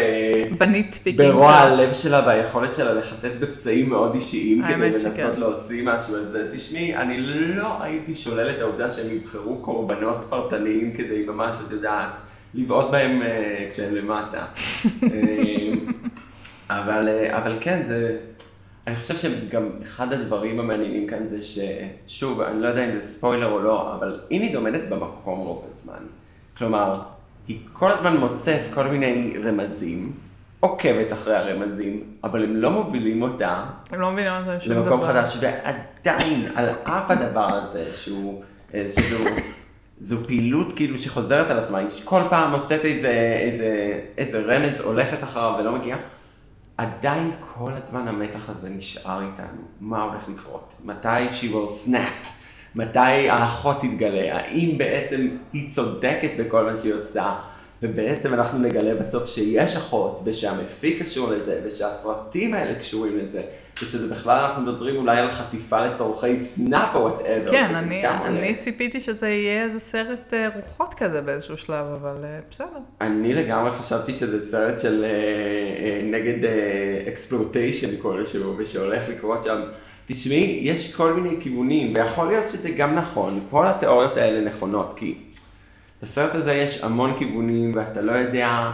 בניטפיקים. ברוע הלב שלה והיכולת שלה לחטט בפצעים מאוד אישיים כדי לנסות. להוציא משהו על זה. תשמעי, אני לא הייתי שולל את העובדה שהם יבחרו קורבנות פרטניים כדי ממש, את יודעת, לבעוט בהם אה, כשהם למטה. אה, אבל, אה, אבל כן, זה... אני חושב שגם אחד הדברים המעניינים כאן זה ששוב, אני לא יודע אם זה ספוילר או לא, אבל איניד עומדת במקום רוב הזמן. כלומר, היא כל הזמן מוצאת כל מיני רמזים, עוקבת אחרי הרמזים, אבל הם לא מובילים אותה הם לא מבינים על זה שום דבר. למקום חדש, ועדיין, על אף הדבר הזה, שהוא, שזו זו פעילות כאילו שחוזרת על עצמה, כל פעם מוצאת איזה, איזה, איזה רמז, הולכת אחריו ולא מגיעה, עדיין כל הזמן המתח הזה נשאר איתנו. מה הולך לקרות? מתי she will snap? מתי האחות תתגלה? האם בעצם היא צודקת בכל מה שהיא עושה? ובעצם אנחנו נגלה בסוף שיש אחות, ושהמפיק קשור לזה, ושהסרטים האלה קשורים לזה, ושזה בכלל אנחנו מדברים אולי על חטיפה לצורכי snuff או whatever. כן, אני, אני ציפיתי שזה יהיה איזה סרט אה, רוחות כזה באיזשהו שלב, אבל אה, בסדר. אני לגמרי חשבתי שזה סרט של אה, נגד exploitation כלשהו, ושהולך לקרות שם. תשמעי, יש כל מיני כיוונים, ויכול להיות שזה גם נכון, כל התיאוריות האלה נכונות, כי בסרט הזה יש המון כיוונים, ואתה לא יודע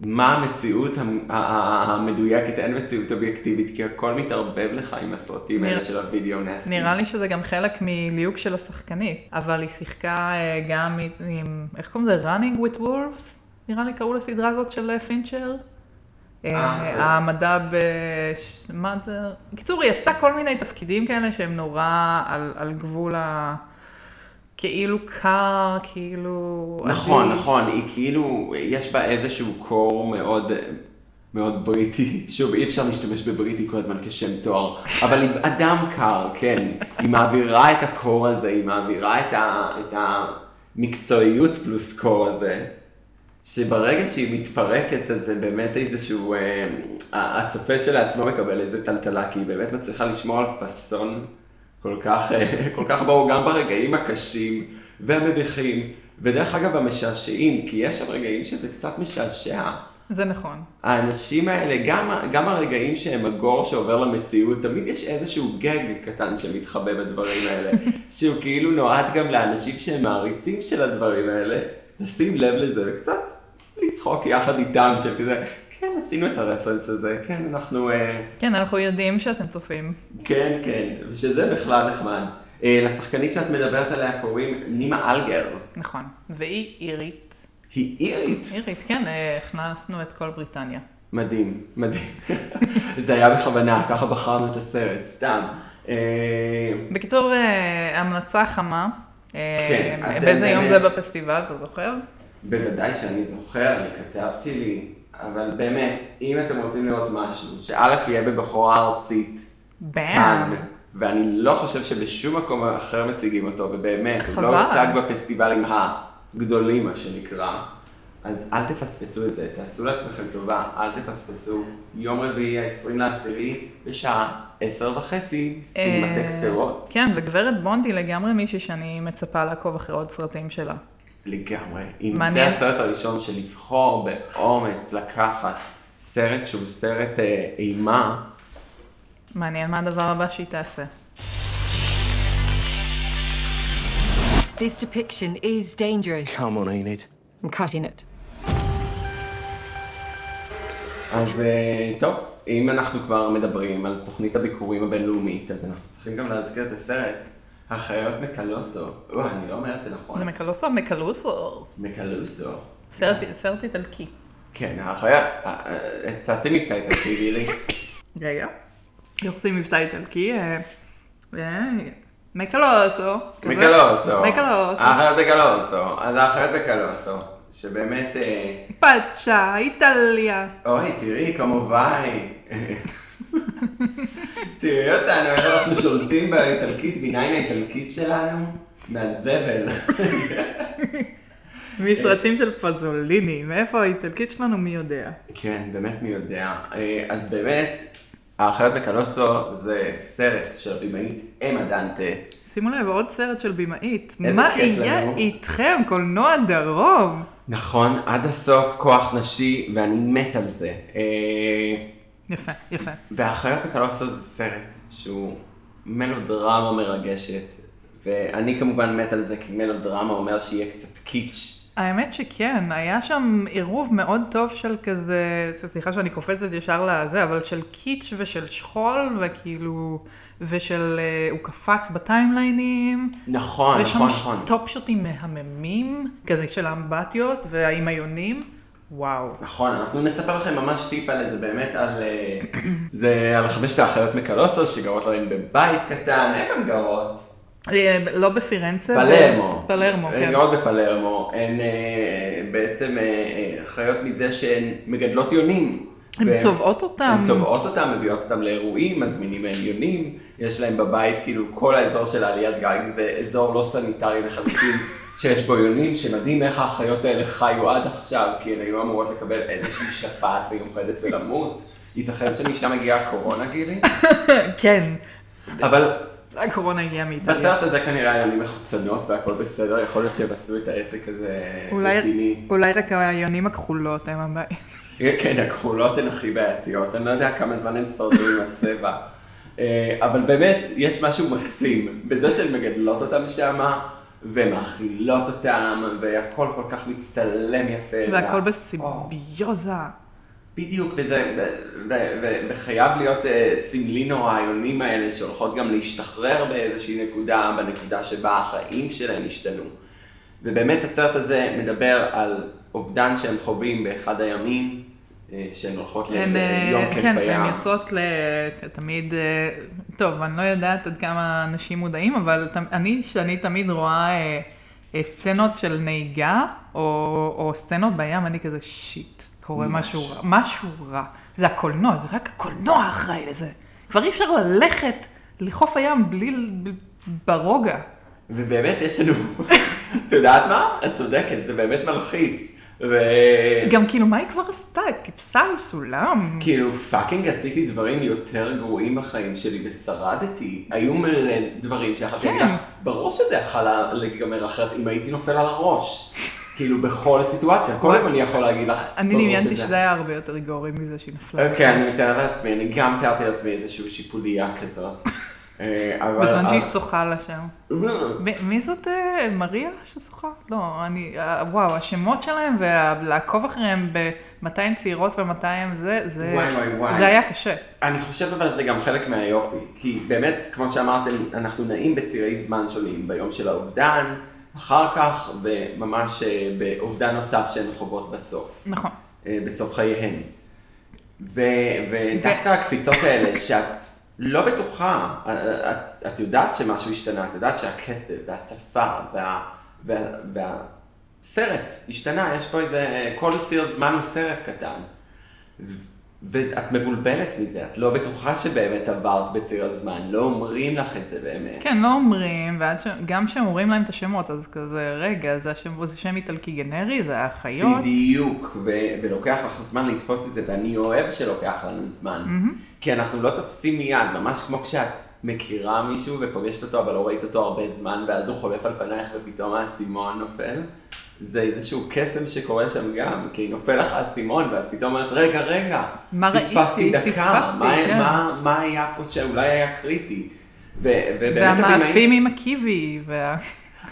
מה המציאות המדויקת, אין מציאות אובייקטיבית, כי הכל מתערבב לך עם הסרטים האלה נראה- של הוידאו נסטי. נראה לי שזה גם חלק מליהוק של השחקנית, אבל היא שיחקה אה, גם עם, איך קוראים לזה? running with wolves? נראה לי קראו לסדרה הזאת של פינצ'ר. אה, אה. העמדה ב... מה זה? בקיצור, היא עשתה כל מיני תפקידים כאלה שהם נורא על, על גבול ה... כאילו קר, כאילו... נכון, עדין. נכון, היא כאילו, יש בה איזשהו קור מאוד, מאוד בריטי, שוב אי אפשר להשתמש בבריטי כל הזמן כשם תואר, אבל עם אדם קר, כן, היא מעבירה את הקור הזה, היא מעבירה את, ה, את המקצועיות פלוס קור הזה, שברגע שהיא מתפרקת אז זה באמת איזשהו, אה, הצופה שלעצמו מקבל איזה טלטלה, כי היא באמת מצליחה לשמור על פאסון כל כך, אה, כל כך ברור, גם ברגעים הקשים והמביכים, ודרך אגב המשעשעים, כי יש שם רגעים שזה קצת משעשע. זה נכון. האנשים האלה, גם, גם הרגעים שהם הגור שעובר למציאות, תמיד יש איזשהו גג קטן שמתחבא בדברים האלה, שהוא כאילו נועד גם לאנשים שהם מעריצים של הדברים האלה, לשים לב לזה וקצת לצחוק יחד איתם, שכזה, כן, עשינו את הרפרנס הזה, כן, אנחנו... אה, כן, אנחנו יודעים שאתם צופים. כן, כן, ושזה בכלל נחמד. אה, לשחקנית שאת מדברת עליה קוראים נימה אלגר. נכון. והיא אירית. היא אירית. אירית, כן, אה, הכנסנו את כל בריטניה. מדהים, מדהים. זה היה בכוונה, ככה בחרנו את הסרט, סתם. בקיצור, המלצה חמה. כן, באיזה יום זה בפסטיבל, אתה זוכר? בוודאי שאני זוכר, אני כתבתי לי, אבל באמת, אם אתם רוצים לראות משהו, שא' יהיה בבכורה ארצית, כאן. ואני לא חושב שבשום מקום אחר מציגים אותו, ובאמת, הוא לא. הוצג בפסטיבלים הגדולים, מה שנקרא, אז אל תפספסו את זה, תעשו לעצמכם טובה, אל תפספסו. יום רביעי, ה-20 לעשירי, בשעה עשר וחצי, סינמטק שדרות. כן, וגברת בונד היא לגמרי מישהי שאני מצפה לעקוב אחרי עוד סרטים שלה. לגמרי. אם זה. הסרט הראשון של לבחור באומץ לקחת סרט שהוא סרט אה, אימה, מעניין מה הדבר הבא שהיא תעשה. This depiction is dangerous. Come on, Enid. I'm cutting it. אז אה, טוב, אם אנחנו כבר מדברים על תוכנית הביקורים הבינלאומית, אז אנחנו צריכים גם להזכיר את הסרט החיות מקלוסו. וואי, אני לא אומר את זה נכון. זה מקלוסו? מקלוסו. מקלוסו. סרט איטלקי. כן, החיה, אה, אה, תעשי מבטא איטלקי, גילי. רגע. יוחסים מבטא איטלקי. אה, מקלוסו. מקלוסו. מקלוסו. החיות מקלוסו. אז החיות מקלוסו, שבאמת... פאצ'ה, איטליה. אוי, תראי, כמובן. תראי אותנו, איך אנחנו שולטים באיטלקית, מניין האיטלקית שלנו? מהזבל. מסרטים של פזוליני, מאיפה האיטלקית שלנו מי יודע. כן, באמת מי יודע. אה, אז באמת, האחיות בקלוסו זה סרט של הבמאית אמה דנטה. שימו לב, עוד סרט של במאית. מה יהיה. איתכם, קולנוע דרום? נכון, עד הסוף כוח נשי, ואני מת על זה. יפה, יפה. והאחיות בקלוסו זה סרט שהוא מלודרמה מרגשת, ואני כמובן מת על זה, כי מלודרמה אומר שיהיה קצת קיץ'. האמת שכן, היה שם עירוב מאוד טוב של כזה, סליחה שאני קופצת ישר לזה, אבל של קיץ' ושל שכול, וכאילו, ושל, אה, הוא קפץ ב timeline ים. נכון, נכון, נכון. top shot ים מהממים, כזה של האמבטיות והיונים. וואו. נכון, אנחנו נספר לכם ממש טיפ על זה, באמת על... אה, זה על חמשת האחיות מקלוסו שגרות להן בבית קטן, איפה הן גרות? אה, לא בפירנצה. פלרמו. פלרמו, הן כן. גרות בפלרמו, הן אה, בעצם חיות מזה שהן מגדלות יונים. הן צובעות אותם. הן צובעות אותם, מביאות אותם לאירועים, מזמינים מהם יונים, יש להם בבית, כאילו כל האזור של העליית גג זה אזור לא סניטרי לחלוטין, שיש בו יונים, שמדהים איך האחיות האלה חיו עד עכשיו, כי הן היו אמורות לקבל איזושהי שפעת מיוחדת ולמות. ייתכן שמשם מגיעה הקורונה, גילי? כן. אבל הקורונה הגיעה מאיטליה. בסרט הזה כנראה היונים מחוסנות והכל בסדר, יכול להיות שהם עשו את העסק הזה רציני. אולי רק היונים הכחולות הם הבעיה. כן, הכחולות הן הכי בעייתיות, אני לא יודע כמה זמן הן שרדו עם הצבע. אה, אבל באמת, יש משהו מקסים בזה שהן מגדלות אותם שם, ומאכילות אותם, והכל כל כך מצטלם יפה. והכל וה- בסימביוזה. בדיוק, וזה, וחייב להיות אה, סמלי נורא, היונים האלה שהולכות גם להשתחרר באיזושהי נקודה, בנקודה שבה החיים שלהם השתנו. ובאמת הסרט הזה מדבר על אובדן שהם חווים באחד הימים, שהן הולכות לאיזה אה, יום כיף כן, בים. הן יוצאות ל... תמיד, אה, טוב, אני לא יודעת עד כמה אנשים מודעים, אבל אני, שאני תמיד רואה אה, אה, סצנות של נהיגה, או, או סצנות בים, אני כזה שיט, קורה. משהו רע, משהו רע. זה הקולנוע, זה רק הקולנוע אחראי לזה. כבר אי אפשר ללכת לחוף הים בלי, ברוגע. ובאמת יש לנו, את יודעת מה? את צודקת, זה באמת מלחיץ. וכאילו גם כאילו, מה היא כבר עשתה? טיפסה על סולם. כאילו, fucking עשיתי דברים יותר גרועים בחיים שלי ושרדתי. היו מלא דברים שיכולתי כן. להגיד לך, ברור שזה יכול להיגמר אחרת אם הייתי נופל על הראש. כאילו, בכל סיטואציה, כל. יום אני יכול להגיד לך. אני ברור דמיינתי שזה- היה הרבה יותר gory מזה שהיא נפלה. אוקיי, אני. מתאר לעצמי, אני גם תיארתי לעצמי איזושהי שיפוליה כזאת. אה. בזמן שהיא שוחה לה שם. מ- מי זאת אה, מריה ששוחה? לא, אני, אה, וואו, השמות שלהם ולעקוב אחריהם במתי הן צעירות ומתי הן זה, זה, וואי, וואי, וואי. זה היה קשה. אני חושב אבל זה גם חלק מהיופי, כי באמת, כמו שאמרתם, אנחנו נעים בצירי זמן שונים, ביום של האובדן, אחר כך, וממש באובדן נוסף שהן חוות בסוף, נכון. בסוף חייהן. ודווקא הקפיצות האלה, שאת לא בטוחה, את, את, את יודעת שמשהו השתנה, את יודעת שהקצב והשפה וה, וה, והסרט השתנה, יש פה איזה, כל ציר זמן הוא סרט קטן. ואת מבולבלת מזה, את לא בטוחה שבאמת עברת בציר הזמן, לא אומרים לך את זה באמת. כן, לא אומרים, ועד ש... גם כשהם אומרים להם את השמות, אז כזה, רגע, זה, השם... זה שם איטלקי גנרי, זה האחיות. בדיוק, ו- ולוקח לך זמן לתפוס את זה, ואני אוהב שלוקח לנו זמן. כי אנחנו לא תופסים מיד, ממש כמו כשאת מכירה מישהו ופוגשת אותו, אבל לא ראית אותו הרבה זמן, ואז הוא חולף על פנייך ופתאום האסימון נופל. זה איזשהו קסם שקורה שם גם, כי נופל לך האסימון, ואת פתאום אומרת, רגע, רגע, מה פספסתי? דקה, פספסתי, מה, כן. מה, מה היה פה שאולי היה קריטי? ו- והמאפים עם הקיבי, וה...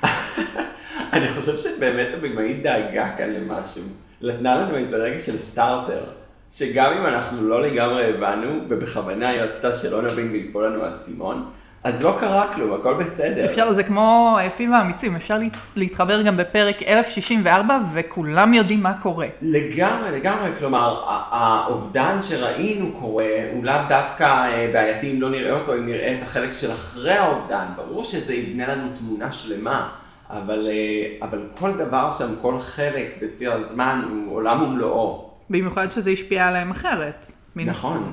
אני חושב שבאמת הבמאית דאגה כאן למשהו. נתנה לנו איזה רגע של סטארטר, שגם אם אנחנו לא לגמרי הבנו, ובכוונה היא רצתה שלא נבין ויפול לנו האסימון, אז לא קרה כלום, הכל בסדר. אפשר, זה כמו היפים והאמיצים, אפשר לה- להתחבר גם בפרק 1064 וכולם יודעים מה קורה. לגמרי, לגמרי, כלומר, האובדן שראינו קורה, הוא לאו דווקא אה, בעייתי אם לא נראה אותו, אם נראה את החלק של אחרי האובדן. ברור שזה יבנה לנו תמונה שלמה, אבל, אה, אבל כל דבר שם, כל חלק בציר הזמן הוא עולם ומלואו. במיוחד שזה השפיע עליהם אחרת. נכון.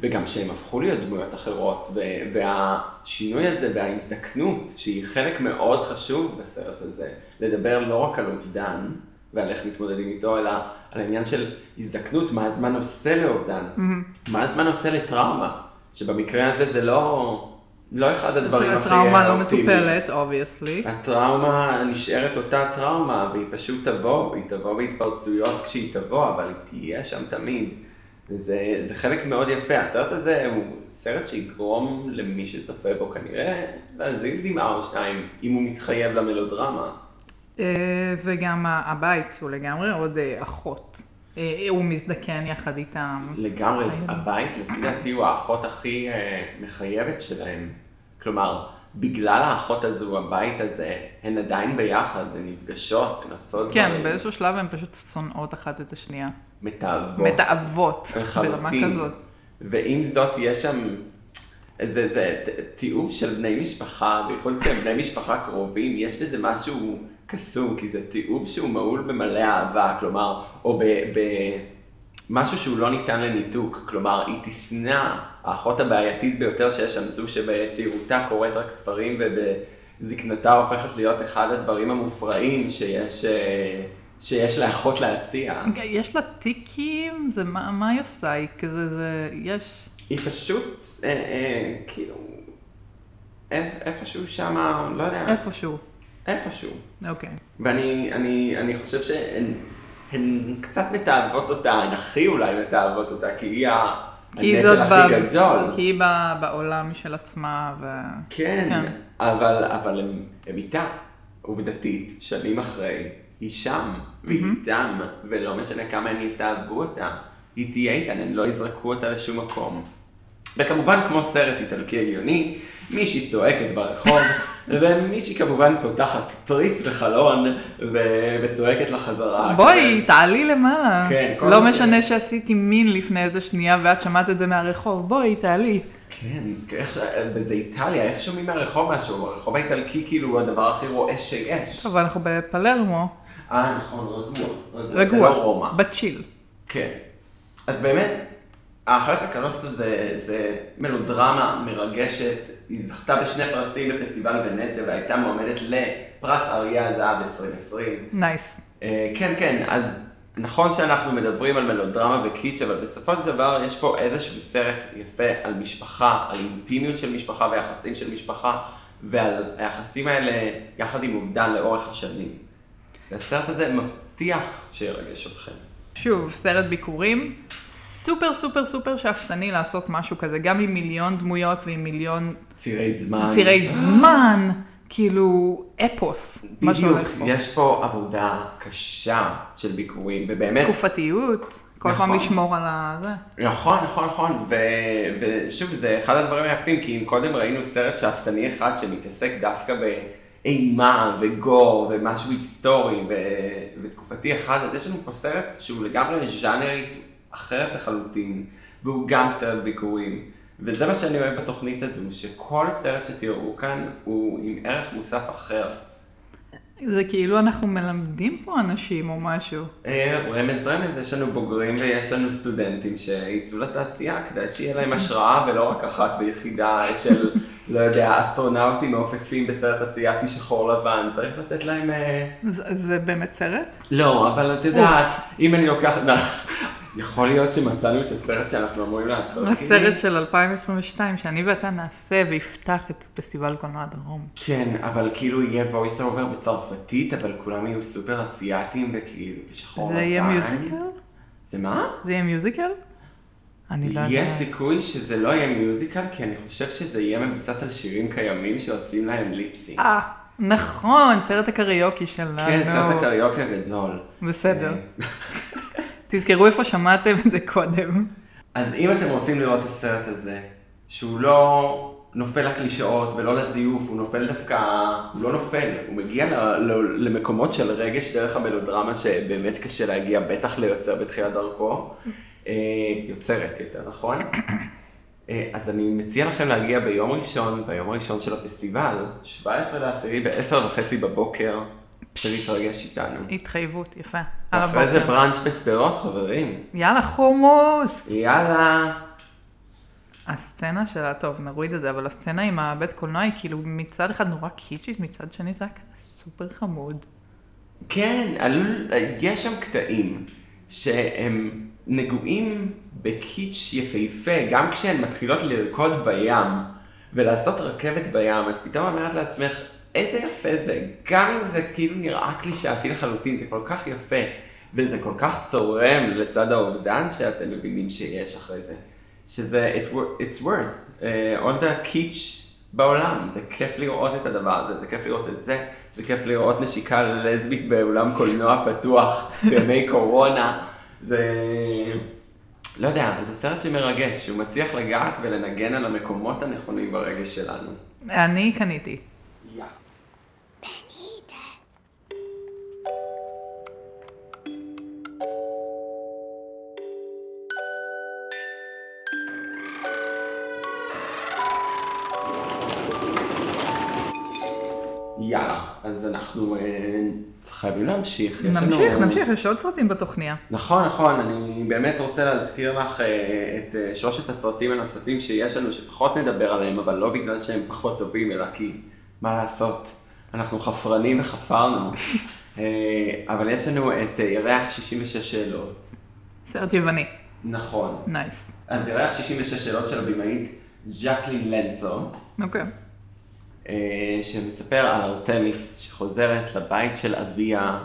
וגם שהם הפכו להיות דמויות אחרות, ו- והשינוי הזה וההזדקנות, שהיא חלק מאוד חשוב בסרט הזה, לדבר לא רק על אובדן ועל איך מתמודדים איתו, אלא על העניין של הזדקנות, מה הזמן עושה לאובדן, מה הזמן עושה לטראומה, שבמקרה הזה זה לא, לא אחד הדברים הכי הטראומה לא אופטימיים. מטופלת, obviously. הטראומה נשארת אותה טראומה, והיא פשוט תבוא, והיא תבוא בהתפרצויות כשהיא תבוא, אבל היא תהיה שם תמיד. וזה זה חלק מאוד יפה, הסרט הזה הוא סרט שיגרום למי שצופה בו כנראה להזיל דמעה או שניים, אם הוא מתחייב למלודרמה. אה, וגם הבית הוא לגמרי עוד אה, אחות. אה, הוא מזדקן יחד איתם. לגמרי. הבית לפי דעתי הוא האחות הכי מחייבת שלהם. כלומר, בגלל האחות הזו, הבית הזה, הן עדיין ביחד, הן נפגשות, הן עושות כן, דברים. באיזשהו שלב הן פשוט שונאות אחת את השנייה. מתאהבות. מתאהבות ברמה. כזאת. ועם זאת, יש שם איזה, זה ת- תיעוב של בני משפחה, בייחוד כשהם בני משפחה קרובים, יש בזה משהו קסום, כי זה תיעוב שהוא מהול במלא אהבה, כלומר, או ב... ב משהו שהוא לא ניתן לניתוק, כלומר, היא תשנא, האחות הבעייתית ביותר שיש שם, זו שבצעירותה קוראת רק ספרים ובזקנתה הופכת להיות אחד הדברים המופרעים שיש, אה, שיש לאחות להציע. יש לה טיקים? זה מה מה היא עושה? היא כזה, זה, יש... היא פשוט, אה, אה, כאילו, איפ- איפשהו שמה, לא יודע, איפשהו. איפשהו. אוקיי. ואני אני, אני חושב שהן הן קצת מתעבות אותה, הן הכי אולי מתעבות אותה, כי היא ה- כי היא הנטל זאת הכי ב- גדול. כי היא ב- בעולם של עצמה, ו... כן, כן. אבל, אבל הם, הם איתה, עובדתית, שנים אחרי, היא שם, והיא איתם, ולא משנה כמה הם יתאהבו אותה, היא תהיה איתן, הם לא יזרקו אותה לשום מקום. וכמובן, כמו סרט איטלקי הגיוני, מישהי צועקת ברחוב, ומישהי כמובן פותחת תריס בחלון, ו- וצועקת לה חזרה. בואי, תעלי למעלה. כן, כל לא מה ש- משנה שעשיתי מין לפני איזה שנייה ואת שמעת את זה מהרחוב, בואי, תעלי. כן, איך, וזה איטליה, איך שומעים מהרחוב משהו? הרחוב האיטלקי כאילו הוא הדבר הכי רועש שיש. טוב, אנחנו בפלרמו, אה, נכון, רגוע. זה רגוע, לא רומא. בצ'יל. כן. אז באמת, האחיות מקלוסו זה, זה מלודרמה מרגשת, היא זכתה בשני פרסים בפסטיבל ונציה והייתה מועמדת לפרס אריה הזהב 2020. נייס. אה, כן, כן, אז נכון שאנחנו מדברים על מלודרמה וקיטש, אבל בסופו של דבר יש פה איזשהו סרט יפה על משפחה, על אינטימיות של משפחה ויחסים של משפחה, ועל היחסים האלה יחד עם אובדן לאורך השנים. והסרט הזה מבטיח שירגש אתכם. שוב, סרט ביקורים, סופר סופר סופר שאפתני לעשות משהו כזה, גם עם מיליון דמויות ועם מיליון צירי זמן. צירי זמן, כאילו אפוס, מה שהולך פה. יש פה עבודה קשה של ביקורים, ובאמת, תקופתיות, כל פעם נכון. לשמור על ה... זה. נכון, נכון, נכון, ו... ושוב, זה אחד הדברים היפים, כי אם קודם ראינו סרט שאפתני אחד שמתעסק דווקא באימה וגור ומשהו היסטורי ו... ותקופתי אחד, אז יש לנו פה סרט שהוא לגמרי ז'אנרית אחרת לחלוטין, והוא גם סרט ביקורים. וזה מה שאני אוהב בתוכנית הזו, שכל סרט שתראו כאן הוא עם ערך מוסף אחר. זה כאילו אנחנו מלמדים פה אנשים או משהו. אה, רמז רמז, יש לנו בוגרים ויש לנו סטודנטים שיצאו לתעשייה כדי שיהיה להם השראה ולא רק אחת ביחידה של, לא יודע, אסטרונאוטים מעופפים בסרט אסייתי שחור לבן, צריך לתת להם... אה, זה, זה באמת סרט? לא, אבל את יודעת, אם אני לוקח... לא, יכול להיות שמצאנו את הסרט שאנחנו אמורים לעשות. הסרט של 2022, שאני ואתה נעשה ויפתח את פסטיבל קולנוע דרום. כן, אבל כאילו יהיה voice over בצרפתית, אבל כולם יהיו סופר אסייתים וכאילו בשחור לבן. זה יהיה מיוזיקל? זה מה? זה יהיה מיוזיקל? אני לא יש יודעת. סיכוי שזה לא יהיה מיוזיקל, כי אני חושב שזה יהיה מבוסס על שירים קיימים שעושים להם ליפסינג. אה, נכון, סרט הקריוקי שלנו. כן, סרט הקריוקי הגדול. בסדר. אה, תזכרו איפה שמעתם את זה קודם. אז אם אתם רוצים לראות את הסרט הזה, שהוא לא נופל לקלישאות ולא לזיוף, הוא נופל דווקא, הוא לא נופל, הוא מגיע ל, ל, למקומות של רגש דרך המלודרמה שבאמת קשה להגיע, בטח ליוצר בתחילת דרכו, יוצרת יותר, נכון? אה, אז אני מציע לכם להגיע ביום ראשון, ביום הראשון של הפסטיבל, 17 לעשירי ב-10 וחצי בבוקר, ולהתרגש איתנו. התחייבות, יפה. אחרי זה. בראנץ' בשדרות, חברים. יאללה, חומוס! יאללה. הסצנה שלה, טוב, נוריד את זה, אבל הסצנה עם הבית קולנוע היא כאילו מצד אחד נורא קיצ'ית, מצד שני זה היה סופר חמוד. כן, עלול, יש שם קטעים שהם נגועים בקיץ' יפהפה, גם כשהן מתחילות לרקוד בים ולעשות רכבת בים, את פתאום אומרת לעצמך, איזה יפה זה, גם אם זה כאילו נראה קלישאתי לחלוטין, זה כל כך יפה, וזה כל כך צורם לצד האובדן שאתם מבינים שיש אחרי זה, שזה it, it's worth, uh, all the kitsch בעולם, זה כיף לראות את הדבר הזה, זה כיף לראות את זה, זה כיף לראות נשיקה לסבית באולם קולנוע פתוח בימי קורונה, זה... לא יודע, זה סרט שמרגש, שהוא מצליח לגעת ולנגן על המקומות הנכונים ברגש שלנו. אני קניתי. אז אנחנו אה, חייבים להמשיך. נמשיך, לנו- נמשיך, יש עוד סרטים בתוכניה. נכון, נכון, אני באמת רוצה להזכיר לך אה, את אה, שלושת הסרטים הנוספים שיש לנו, שפחות נדבר עליהם, אבל לא בגלל שהם פחות טובים, אלא כי, מה לעשות, אנחנו חפרנים וחפרנו. אבל יש לנו את ירח 66 שאלות. סרט יווני. נכון. נייס. אז ירח 66 שאלות של הבמאית ז'קלין לנצו, אוקיי. אה, שמספר על ארתמיס שחוזרת לבית של אביה,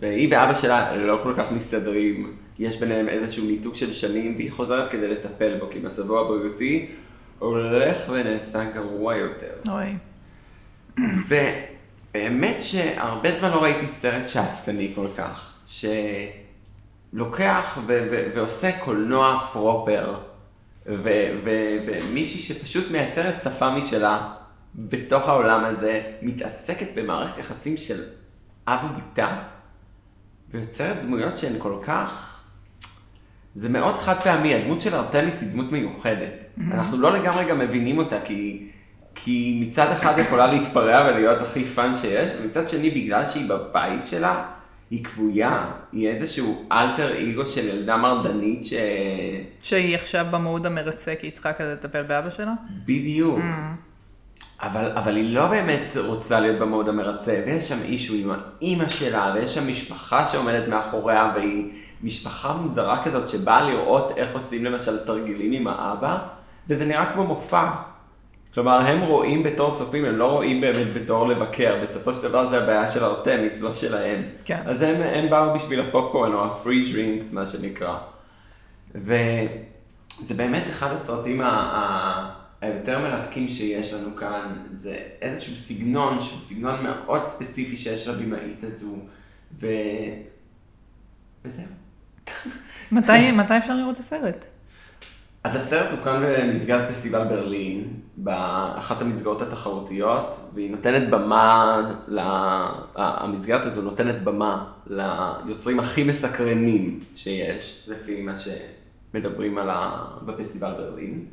והיא ואבא שלה לא כל כך מסתדרים, יש ביניהם איזשהו ניתוק של שנים, והיא חוזרת כדי לטפל בו, כי מצבו הבריאותי הולך ונעשה גרוע יותר. אוי. ובאמת שהרבה זמן לא ראיתי סרט שאפתני כל כך, שלוקח ו- ו- ועושה קולנוע פרופר, ו- ו- ומישהי שפשוט מייצרת שפה משלה בתוך העולם הזה, מתעסקת במערכת יחסים של אב ובתה, ויוצרת דמויות שהן כל כך... זה מאוד חד פעמי, הדמות של ארתמיס היא דמות מיוחדת. אנחנו לא לגמרי גם מבינים אותה, כי, כי מצד אחד יכולה להתפרע ולהיות הכי fun שיש, ומצד שני, בגלל שהיא בבית שלה, היא כבויה, היא איזשהו אלטר אגו של ילדה מרדנית ש... שהיא עכשיו ב mode המרצה כי היא צריכה כזה לטפל באבא שלה? בדיוק. אבל, אבל היא לא באמת רוצה להיות במוד המרצה, ויש שם אישו עם האימא שלה, ויש שם משפחה שעומדת מאחוריה, והיא משפחה מוזרה כזאת שבאה לראות איך עושים למשל תרגילים עם האבא, וזה נראה כמו מופע. כלומר, הם רואים בתור צופים, הם לא רואים באמת בתור לבקר, בסופו של דבר זה הבעיה של ארתמיס, לא שלהם. כן. אז הם, הם באו בשביל הפופקורן, או הפרי דרינקס, מה שנקרא. וזה באמת אחד הסרטים ה- ה- היותר מרתקים שיש לנו כאן, זה איזשהו סגנון, שהוא סגנון מאוד ספציפי שיש לבמאית הזו, ו... וזהו. מתי, מתי אפשר לראות את הסרט? אז הסרט הוקם במסגרת פסטיבל ברלין, באחת המסגרות התחרותיות, והיא נותנת במה, לה... המסגרת הזו נותנת במה ליוצרים הכי מסקרנים שיש, לפי מה שמדברים על ה... בפסטיבל ברלין.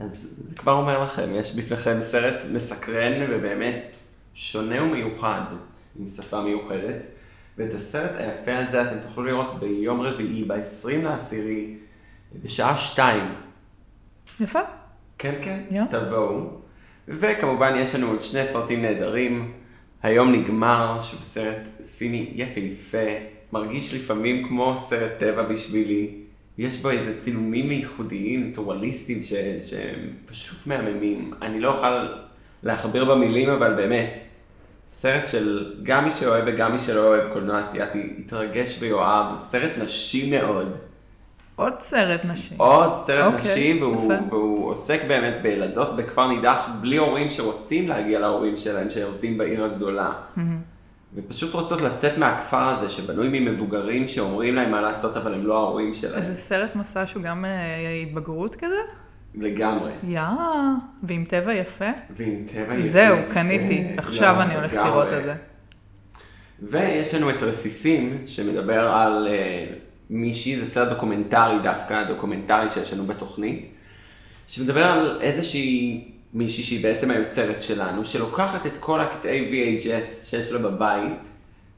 אז זה כבר אומר לכם, יש בפניכם סרט מסקרן ובאמת שונה ומיוחד, עם שפה מיוחדת. ואת הסרט היפה הזה אתם תוכלו לראות ביום רביעי, ב-20 לעשירי, בשעה שתיים. יפה. כן, כן, יא. תבואו. וכמובן יש לנו עוד שני סרטים נהדרים. היום נגמר, שהוא סרט סיני יפהפה, מרגיש לפעמים כמו סרט טבע בשבילי. יש בו איזה צילומים ייחודיים, טורליסטיים, ש... שהם פשוט מהממים. אני לא אוכל להכביר במילים, אבל באמת, סרט של גם מי שאוהב וגם מי שלא אוהב קולנוע אסיאתי, יתרגש ויואב, סרט נשי מאוד. עוד סרט נשים. עוד סרט אוקיי, נשי, והוא, יפה. והוא עוסק באמת בילדות בכפר נידח, בלי הורים שרוצים להגיע להורים שלהם, שעובדים בעיר הגדולה. ופשוט רוצות לצאת מהכפר הזה, שבנוי ממבוגרים שאומרים להם מה לעשות, אבל הם לא ההורים שלהם. איזה סרט מסע שהוא גם אה, התבגרות כזה? לגמרי. יא, ועם טבע יפה. ועם טבע יפה. זהו, קניתי. לא, עכשיו אני הולכת. לראות את זה. ויש לנו את רסיסים, שמדבר על אה, מישהי, זה סרט דוקומנטרי דווקא, דוקומנטרי שיש לנו בתוכנית, שמדבר על איזושהי מישהי שהיא בעצם היוצרת שלנו, שלוקחת את כל הקטעי VHS שיש לה בבית,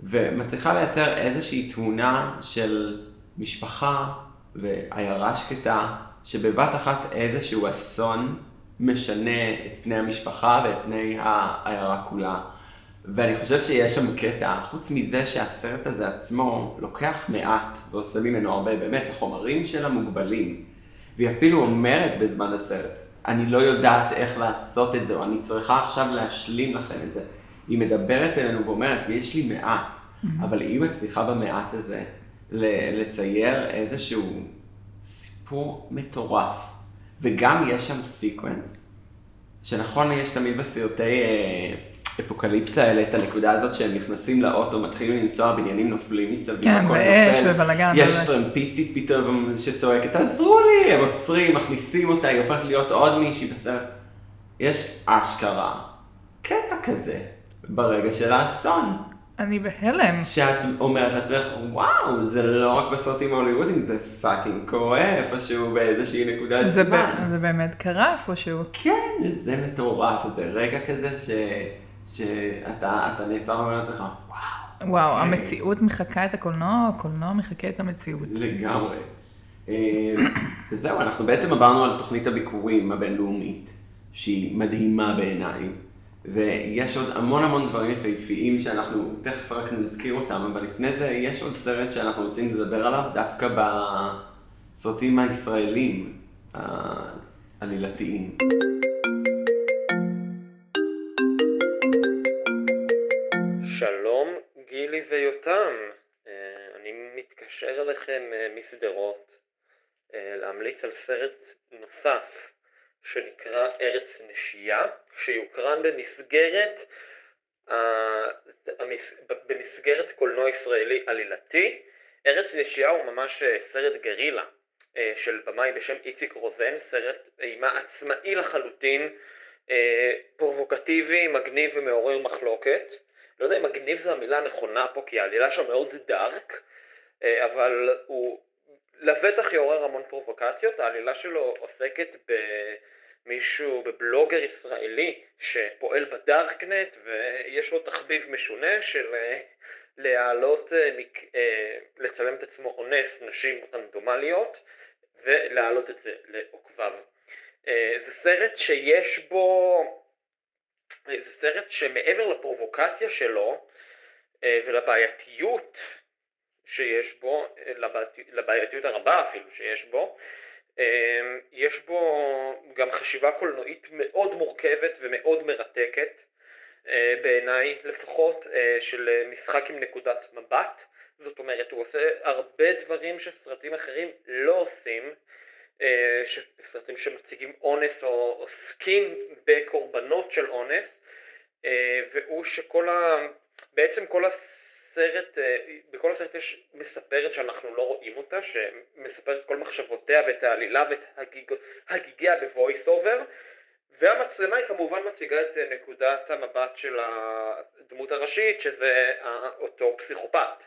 ומצליחה לייצר איזושהי תמונה של משפחה ועיירה שקטה, שבבת אחת איזשהו אסון משנה את פני המשפחה ואת פני העיירה כולה. ואני חושב שיש שם קטע, חוץ מזה שהסרט הזה עצמו לוקח מעט ועושה ממנו הרבה, באמת, החומרים שלה מוגבלים. והיא אפילו אומרת בזמן הסרט, אני לא יודעת איך לעשות את זה, או אני צריכה עכשיו להשלים לכם את זה. היא מדברת אלינו ואומרת, יש לי מעט, אבל היא מצליחה במעט הזה לצייר איזשהו סיפור מטורף. וגם יש שם sequence, שנכון, יש תמיד בסרטי אה, אפוקליפסה האלה את הנקודה הזאת שהם נכנסים לאוטו, מתחילים לנסוע, בניינים נופלים מסביב, כן, הכל ואש נופל. ובלאגן יש וזה. טרמפיסטית פתאום שצועקת, תעזרו לי, הם עוצרים, מכניסים אותה, היא הופכת להיות עוד מישהי בסרט. יש אשכרה קטע כזה ברגע של האסון. אני בהלם. שאת אומרת לעצמך, וואו, זה לא רק בסרטים ההוליוודים, זה fucking קורה איפשהו באיזושהי נקודת זה, זמן. ב- זה באמת קרה איפשהו. כן, זה מטורף, זה רגע כזה ש... שאתה אתה נעצר ואומר לעצמך, וואו, וואו, כן. המציאות מחקה את הקולנוע, הקולנוע מחקה את המציאות. לגמרי. אה, וזהו, אנחנו בעצם עברנו על תוכנית הביקורים הבינלאומית, שהיא מדהימה בעיניי, ויש עוד המון המון דברים יפהפיים שאנחנו תכף רק נזכיר אותם, אבל לפני זה יש עוד סרט שאנחנו רוצים לדבר עליו דווקא בסרטים הישראלים העלילתיים. מתקשר אליכם אה, משדרות אה, להמליץ על סרט נוסף שנקרא ארץ נשייה, שיוקרן במסגרת, ה- המס- במסגרת קולנוע ישראלי עלילתי. ארץ נשייה הוא ממש אה, סרט גרילה אה, של במאי בשם איציק רוזן, סרט אימה עצמאי לחלוטין, אה, פרובוקטיבי, מגניב ומעורר מחלוקת. לא יודע אם מגניב זו המילה הנכונה פה, כי העלילה שם מאוד דארק, אה, אבל הוא לבטח יעורר המון פרובוקציות. העלילה שלו עוסקת במישהו, בבלוגר ישראלי שפועל בדארקנט, ויש לו תחביב משונה של אה, להעלות, אה, אה, לצלם את עצמו אונס נשים רנדומליות ולהעלות את זה לעוקביו. אה, זה סרט שיש בו, אה, זה סרט שמעבר לפרובוקציה שלו אה, ולבעייתיות שיש בו, אה, לבעייתי- לבעייתיות הרבה אפילו שיש בו, אה, יש בו גם חשיבה קולנועית מאוד מורכבת ומאוד מרתקת, אה, בעיניי לפחות, של משחק עם נקודת מבט. זאת אומרת, הוא עושה הרבה דברים שסרטים אחרים לא עושים, סרטים שמציגים אונס או עוסקים בקורבנות של אונס, והוא שכל ה... בעצם כל הסרט, אה, בכל הסרט יש מספרת שאנחנו לא רואים אותה, שמספרת כל מחשבותיה ואת העלילה ואת הגיג... הגיגיה ב voice over, והמצלמה היא כמובן מציגה את אה, נקודת המבט של הדמות הראשית, שזה אותו פסיכופת,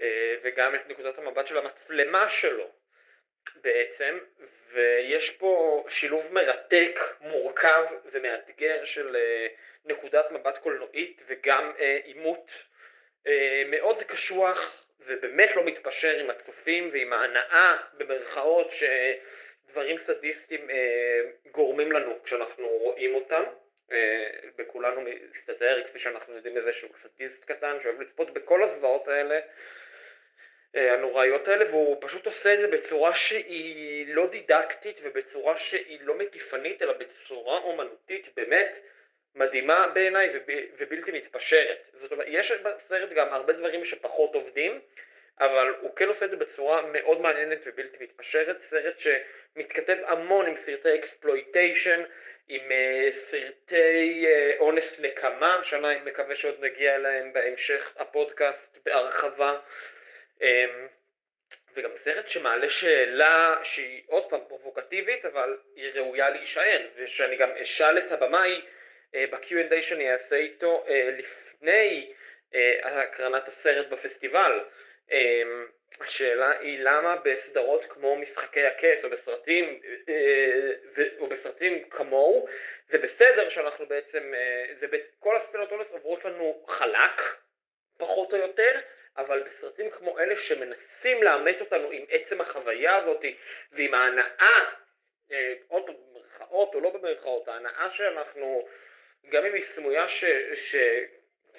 אה, וגם את נקודת המבט של המצלמה שלו בעצם, ויש פה שילוב מרתק, מורכב ומאתגר של נקודת מבט קולנועית וגם עימות מאוד קשוח ובאמת לא מתפשר עם הצופים ועם ההנאה במרכאות שדברים סדיסטיים אה, גורמים לנו כשאנחנו רואים אותם. אה, בכולנו מסתתר, כפי שאנחנו יודעים, איזשהו סדיסט קטן שאוהב לצפות בכל הזוועות האלה. אה, הנוראיות האלה והוא פשוט עושה את זה בצורה שהיא לא דידקטית ובצורה שהיא לא מטיפנית אלא בצורה אומנותית באמת מדהימה בעיניי וב- ובלתי מתפשרת. זאת אומרת, יש בסרט גם הרבה דברים שפחות עובדים, אבל הוא כן עושה את זה בצורה מאוד מעניינת ובלתי מתפשרת, סרט שמתכתב המון עם סרטי exploitation, עם אה, סרטי אה, אונס נקמה, שאני מקווה שעוד נגיע אליהם בהמשך הפודקאסט בהרחבה. Um, וגם סרט שמעלה שאלה שהיא עוד פעם פרובוקטיבית אבל היא ראויה להישאל ושאני גם אשאל את הבמאי ב-Q&A שאני אעשה איתו אה, לפני אה, הקרנת הסרט בפסטיבל. אה, השאלה היא למה בסדרות כמו משחקי הכס או בסרטים אה, או בסרטים כמוהו זה בסדר שאנחנו בעצם, אה, זה בעצם כל הסצנות אונס עוברות לנו חלק פחות או יותר אבל בסרטים כמו אלה שמנסים לאמת אותנו עם עצם החוויה הזאת ועם ההנאה, אה, עוד במרכאות או לא במרכאות, ההנאה שאנחנו, גם אם היא סמויה ש... ש...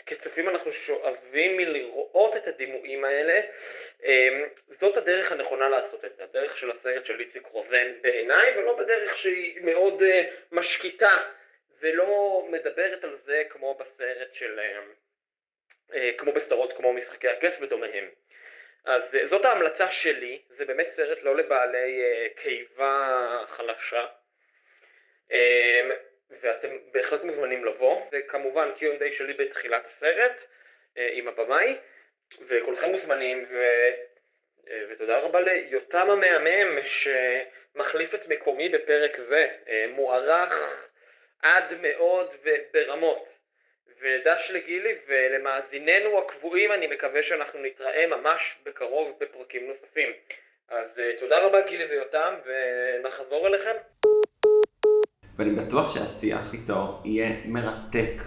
כצופים אנחנו שואבים מלראות את הדימויים האלה, אה, זאת הדרך הנכונה לעשות את זה, הדרך של הסרט של איציק רוזן בעיניי, ולא בדרך שהיא מאוד אה, משקיטה ולא מדברת על זה כמו בסרט של... אה, אה, כמו בסדרות כמו משחקי הכס ודומיהם. אז זאת ההמלצה שלי, זה באמת סרט לא לבעלי קיבה חלשה, אה, ואתם בהחלט מוזמנים לבוא, וכמובן Q&A שלי בתחילת הסרט אה, עם הבמאי, וכולכם מוזמנים, ו... אה, ותודה רבה ליותם המהמם שמחליף את מקומי בפרק זה, אה, מוערך עד מאוד וברמות. ודש לגילי ולמאזיננו הקבועים אני מקווה שאנחנו נתראה ממש בקרוב בפרקים נוספים. אז תודה רבה גילי ויותם ונחזור אליכם. ואני בטוח שהשיח איתו יהיה מרתק.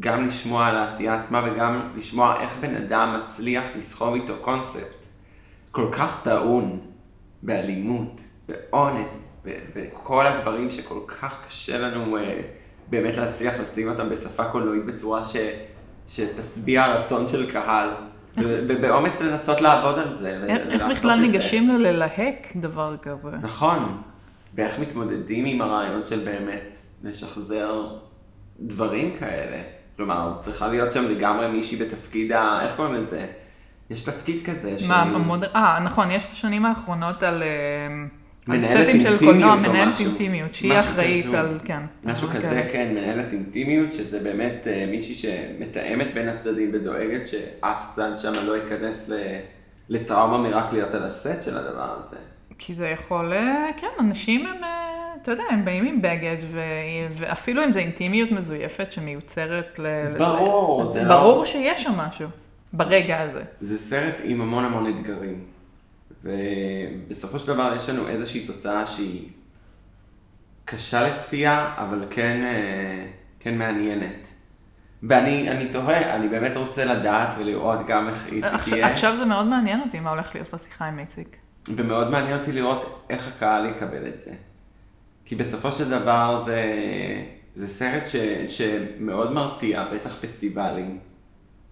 גם לשמוע על העשייה עצמה וגם לשמוע איך בן אדם מצליח לסחוב איתו קונספט כל כך טעון באלימות, באונס, וכל הדברים שכל כך קשה לנו אה, באמת להצליח לשים אותם בשפה קולנועית בצורה ש- שתשביע רצון של קהל. ובאומץ לנסות לעבוד על זה. איך- בכלל. ניגשים ללהק דבר כזה? נכון, ואיך מתמודדים עם הרעיון של באמת לשחזר דברים כאלה. כלומר, צריכה להיות שם לגמרי מישהי בתפקיד ה... איך קוראים לזה? יש תפקיד כזה של... מה, המודר... אה, נכון, יש בשנים האחרונות על... אה, על מנהלת סטים של אינטימיות קולנוע, מנהלת. אינטימיות, שהיא אחראית כזו. על, כן. משהו על כזה, כאלה. כן, מנהלת אינטימיות, שזה באמת אה, מישהי שמתאמת בין הצדדים ודואגת שאף צד שם לא ייכנס ל... לטראומה מרק להיות על הסט של הדבר הזה. כי זה יכול, אה, כן, אנשים הם, אה, אתה יודע, הם באים עם בגד, ו... ואפילו אם זה אינטימיות מזויפת שמיוצרת ל... ברור, זה לא- ברור שיש שם משהו, ברגע הזה. זה סרט עם המון המון אתגרים. ובסופו של דבר יש לנו איזושהי תוצאה שהיא קשה לצפייה, אבל כן, אה, כן מעניינת. ואני אני תוהה, אני באמת רוצה לדעת ולראות גם איך איציק יהיה, עכשיו זה מאוד מעניין אותי מה הולך להיות בשיחה עם איציק. ומאוד מעניין אותי לראות איך הקהל יקבל את זה. כי בסופו של דבר זה, זה סרט ש, שמאוד מרתיע, בטח פסטיבלים.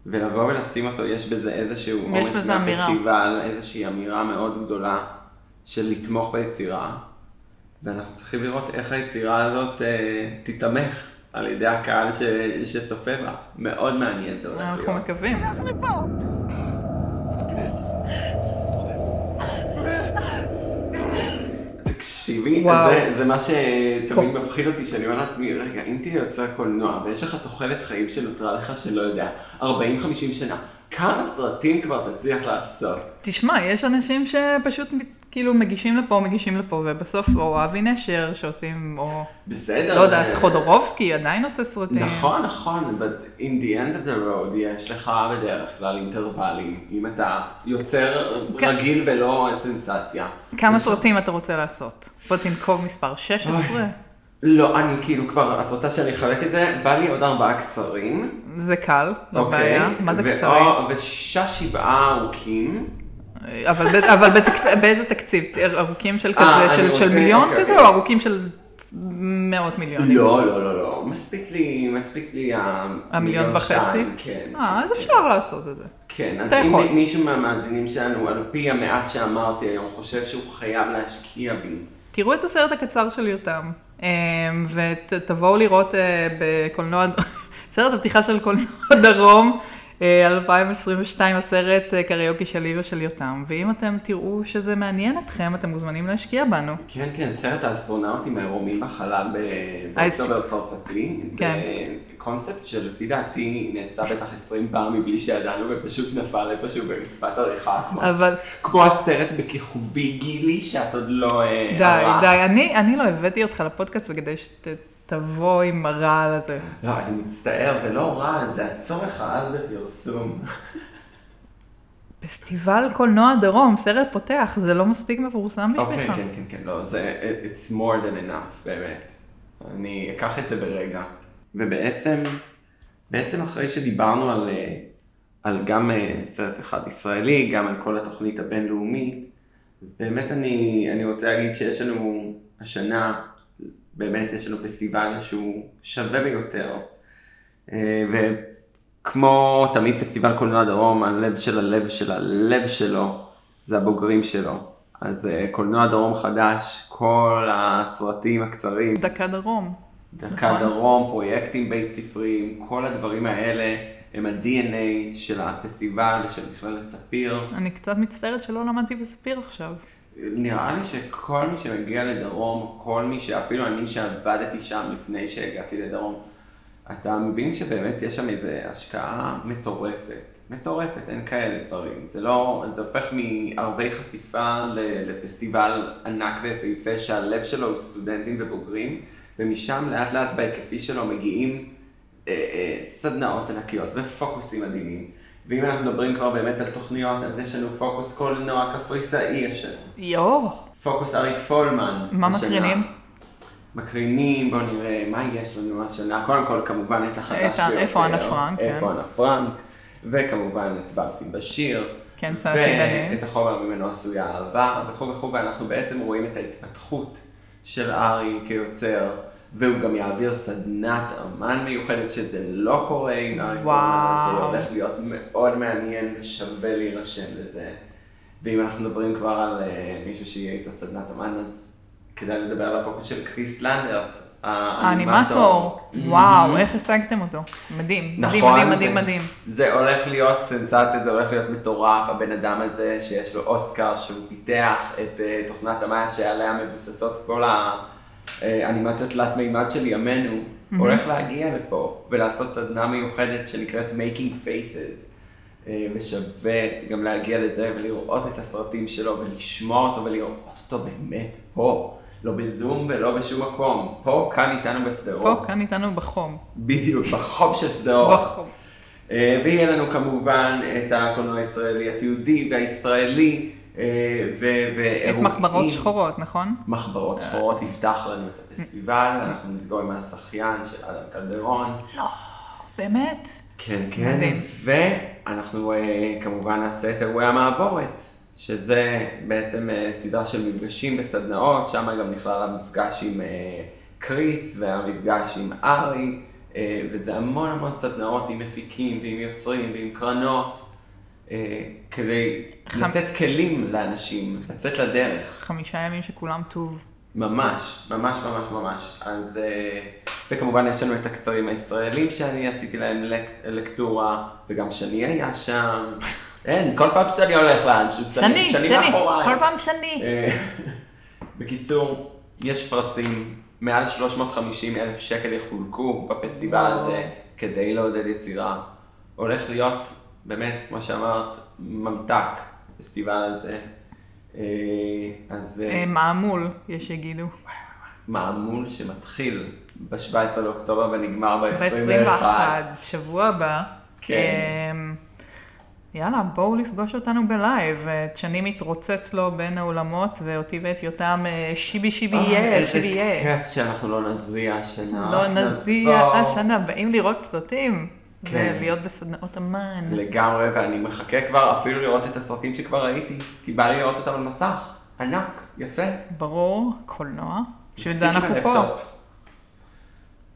ולבוא ולשים אותו, יש בזה איזשהו אמירה. מהפסטיבל, איזושהי אמירה מאוד גדולה של לתמוך ביצירה. ואנחנו צריכים לראות איך היצירה הזאת אה, תיתמך על ידי הקהל ש, שצופה בה. מאוד מעניין זה הולך להיות. אנחנו מקווים. תקשיבי. זה, זה מה שתמיד מפחיד אותי, שאני אומר לעצמי, רגע, אם תהיה יוצר קולנוע ויש לך תוחלת חיים שנותרה לך שלא יודע, 40-50 שנה, כמה סרטים כבר תצליח לעשות? תשמע, יש אנשים שפשוט כאילו מגישים לפה, מגישים לפה, ובסוף, או אבי נשר שעושים, או בסדר. לא יודעת, אה, חודורובסקי עדיין עושה סרטים. נכון, נכון, but in the end of the road יש לך בדרך כלל אינטרוולים, אם אתה יוצר כן. רגיל ולא סנסציה. כמה סרטים אתה רוצה לעשות? בוא תנקוב מספר 16? לא, אני כאילו כבר, את רוצה שאני אחלק את זה? בא לי עוד ארבעה קצרים. זה קל, לא אוקיי, בעיה. מה זה קצרים? ושישה שבעה ארוכים. אבל אבל בתק- באיזה תקציב? ארוכים של אה, כזה, אני של- של רוצה- מיליון אוקיי, כזה, אוקיי. או ארוכים של מאות מיליונים? לא, לא, לא, לא, מספיק לי, מספיק לי המיליון וחצי? כן. אה, אז כן, אפשר לעשות את זה. כן, אז אם יכול. מישהו מהמאזינים שלנו, על פי המעט שאמרתי היום, חושב שהוא חייב להשקיע בי, תראו את הסרט הקצר של יותם, אמ, ותבואו לראות אה, בקולנוע, סרט הפתיחה של קולנוע דרום, אה, 2022, הסרט אה, קריוקי של ליבה של יותם, ואם אתם תראו שזה מעניין אתכם, אתם מוזמנים להשקיע בנו. כן, כן, סרט האסטרונאוטים העירומים בחלל בויסובר צרפתי, זה כן. קונספט שלפי דעתי נעשה בטח 20 פעם מבלי שידענו ופשוט נפל איפשהו ברצפת עריכה, כמו, הסרט בכיכובי גילי שאת עוד לא אה, די. די, אני, לא הבאתי אותך לפודקאסט וכדי שתבוא עם הרעל הזה. לא, אני מצטער, זה לא רע, זה הצורך העז בפרסום. פסטיבל קולנוע דרום, סרט פותח, זה לא מספיק מפורסם אוקיי, בשבילך. כן, כן, כן, לא, זה, it's more than enough, באמת. אני אקח את זה ברגע. ובעצם, בעצם אחרי שדיברנו על, אה, על גם אה, סרט אחד ישראלי, גם על כל התוכנית הבינלאומית, אז באמת אני, אני רוצה להגיד שיש לנו השנה, באמת יש לנו פסטיבל שהוא שווה ביותר. אה, וכמו תמיד פסטיבל קולנוע דרום, הלב של הלב של הלב שלו, זה הבוגרים שלו. אז אה, קולנוע דרום חדש, כל הסרטים הקצרים, דקה דרום. דקה נכון. דרום, פרויקטים בית ספריים, כל הדברים האלה הם ה-DNA של הפסטיבל ושל מכללת ספיר. אני קצת מצטערת שלא למדתי בספיר עכשיו. נראה לי שכל מי שמגיע לדרום, כל מי שאפילו אני שעבדתי שם לפני שהגעתי לדרום, אתה מבין שבאמת יש שם איזו השקעה מטורפת. מטורפת, אין כאלה דברים. זה לא, זה הופך מערבי חשיפה לפסטיבל ענק ויפהפה שהלב שלו הוא סטודנטים ובוגרים, ומשם לאט לאט בהיקפי שלו מגיעים אה, אה, סדנאות ענקיות ופוקוסים מדהימים. ואם אנחנו מדברים כבר באמת על תוכניות, אז יש לנו פוקוס קולנוע קפריסאי השנה. יואו, פוקוס ארי פולמן. מה השנה. מקרינים? מקרינים, בואו נראה מה יש לנו השנה. קודם כל, כמובן, את החדש ביותר. איפה אנה פרנק, כן. איפה אנה פרנק, וכמובן את ברסי בשיר. כן, סעתי גנים. ואת החומר ממנו עשויה אהבה, וכו' וכו', ואנחנו בעצם רואים את ההתפתחות של ארי כיוצר. והוא גם יעביר סדנת אמן מיוחדת, שזה לא קורה עם ארי פולמן, אז זה. הולך להיות מאוד מעניין ושווה להירשם לזה. ואם אנחנו מדברים כבר על אה, מישהו שיהיה איתו סדנת אמן, אז כדאי לדבר על הפוקוס של קריס לנדרט, האנימטור, וואו, איך השגתם אותו? מדהים, מדהים, נכון, מדהים, זה- מדהים, מדהים. זה הולך להיות סנסציה, זה הולך להיות מטורף, הבן אדם הזה שיש לו אוסקר, שהוא פיתח את אה, תוכנת המאיה שעליה מבוססות כל האנימציות תלת מימד של ימינו, הולך להגיע לפה ולעשות סדנה מיוחדת שנקראת Making Faces. אה, ושווה גם להגיע לזה ולראות את הסרטים שלו ולשמוע אותו ולראות אותו באמת פה, לא בזום ולא בשום מקום, פה, כאן איתנו בשדרות. פה, כאן איתנו בחום. בדיוק, בחום של שדרות. בחום. אה, ויהיה לנו כמובן את הקולנוע הישראלי התיעודי והישראלי, אה, את ואירועים. מחברות שחורות, נכון? מחברות שחורות יפתח לנו את הפסטיבל, אנחנו נסגור עם השחיין של אדם קלדרון. באמת? כן, כן, מדהים. ואנחנו אה, כמובן נעשה את אירועי המעבורת, שזה בעצם אה, סדרה של מפגשים בסדנאות, שם גם נכלל המפגש עם אה, קריס והמפגש עם ארי, אה, וזה המון המון סדנאות עם מפיקים ועם יוצרים ועם קרנות, אה, כדי חמ- לתת כלים לאנשים לצאת לדרך. חמישה ימים שכולם טוב. ממש, ממש, ממש, ממש. אז, אה, וכמובן יש לנו את הקצרים הישראלים שאני עשיתי להם לק, לקטורה, וגם שני היה שם. אין, כל פעם שאני הולך לאנשהו, שני, שני, מאחוריי. כל פעם שני. אה, בקיצור, יש פרסים, מעל 350 אלף שקל יחולקו בפסטיבל. הזה כדי לעודד יצירה. הולך להיות, באמת, כמו שאמרת, ממתק, פסטיבל הזה. אה, אז... אה, אה, מעמול, יש שיגידו. מעמול שמתחיל ב-17 לאוקטובר ונגמר ב-21. ב-21, שבוע הבא. כן. אמ, יאללה, בואו לפגוש אותנו בלייב. שני מתרוצץ לו בין האולמות, ואותי ואת יותם שיבי שיבי יהיה, שיבי יהיה. איזה כיף שאנחנו לא נזיע השנה. לא נזיע. השנה, באים לראות סרטים. כן. ולהיות בסדנאות אמן. לגמרי, ואני מחכה כבר אפילו לראות את הסרטים שכבר ראיתי, כי בא לי לראות אותם על מסך. ענק, יפה. ברור, קולנוע. בשביל זה אנחנו פה.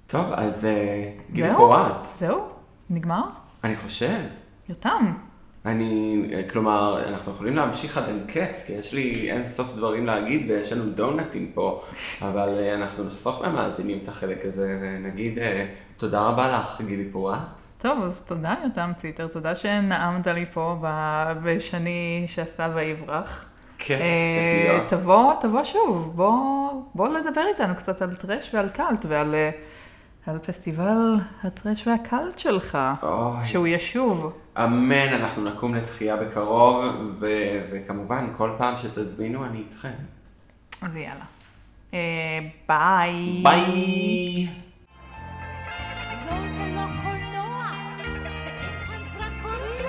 טוב, אז אה, זהו? פורט, זהו? נגמר? אני חושב. יותם. אני, כלומר, אנחנו יכולים להמשיך עד אין קץ, כי יש לי אין סוף דברים להגיד ויש לנו דונטים פה, אבל אה, אנחנו נחסוך מהמאזינים את החלק הזה ונגיד אה, תודה רבה לך, גילי פורט. טוב, אז תודה יותם ציטר, תודה שנעמת לי פה בשני שעשה ויברח. כיף, אה, כיף להיות. תבוא, תבוא שוב, בוא, בוא לדבר איתנו קצת על טרש ועל קאלט ועל על פסטיבל הטרש והקלט שלך, אוי. שהוא ישוב. אמן, אנחנו נקום לתחייה בקרוב, ו- וכמובן, כל פעם שתזמינו אני איתכם. אז יאללה. אה, ביי. ביי. לא, זה לא קולנוע, ואין כאן זרקורים,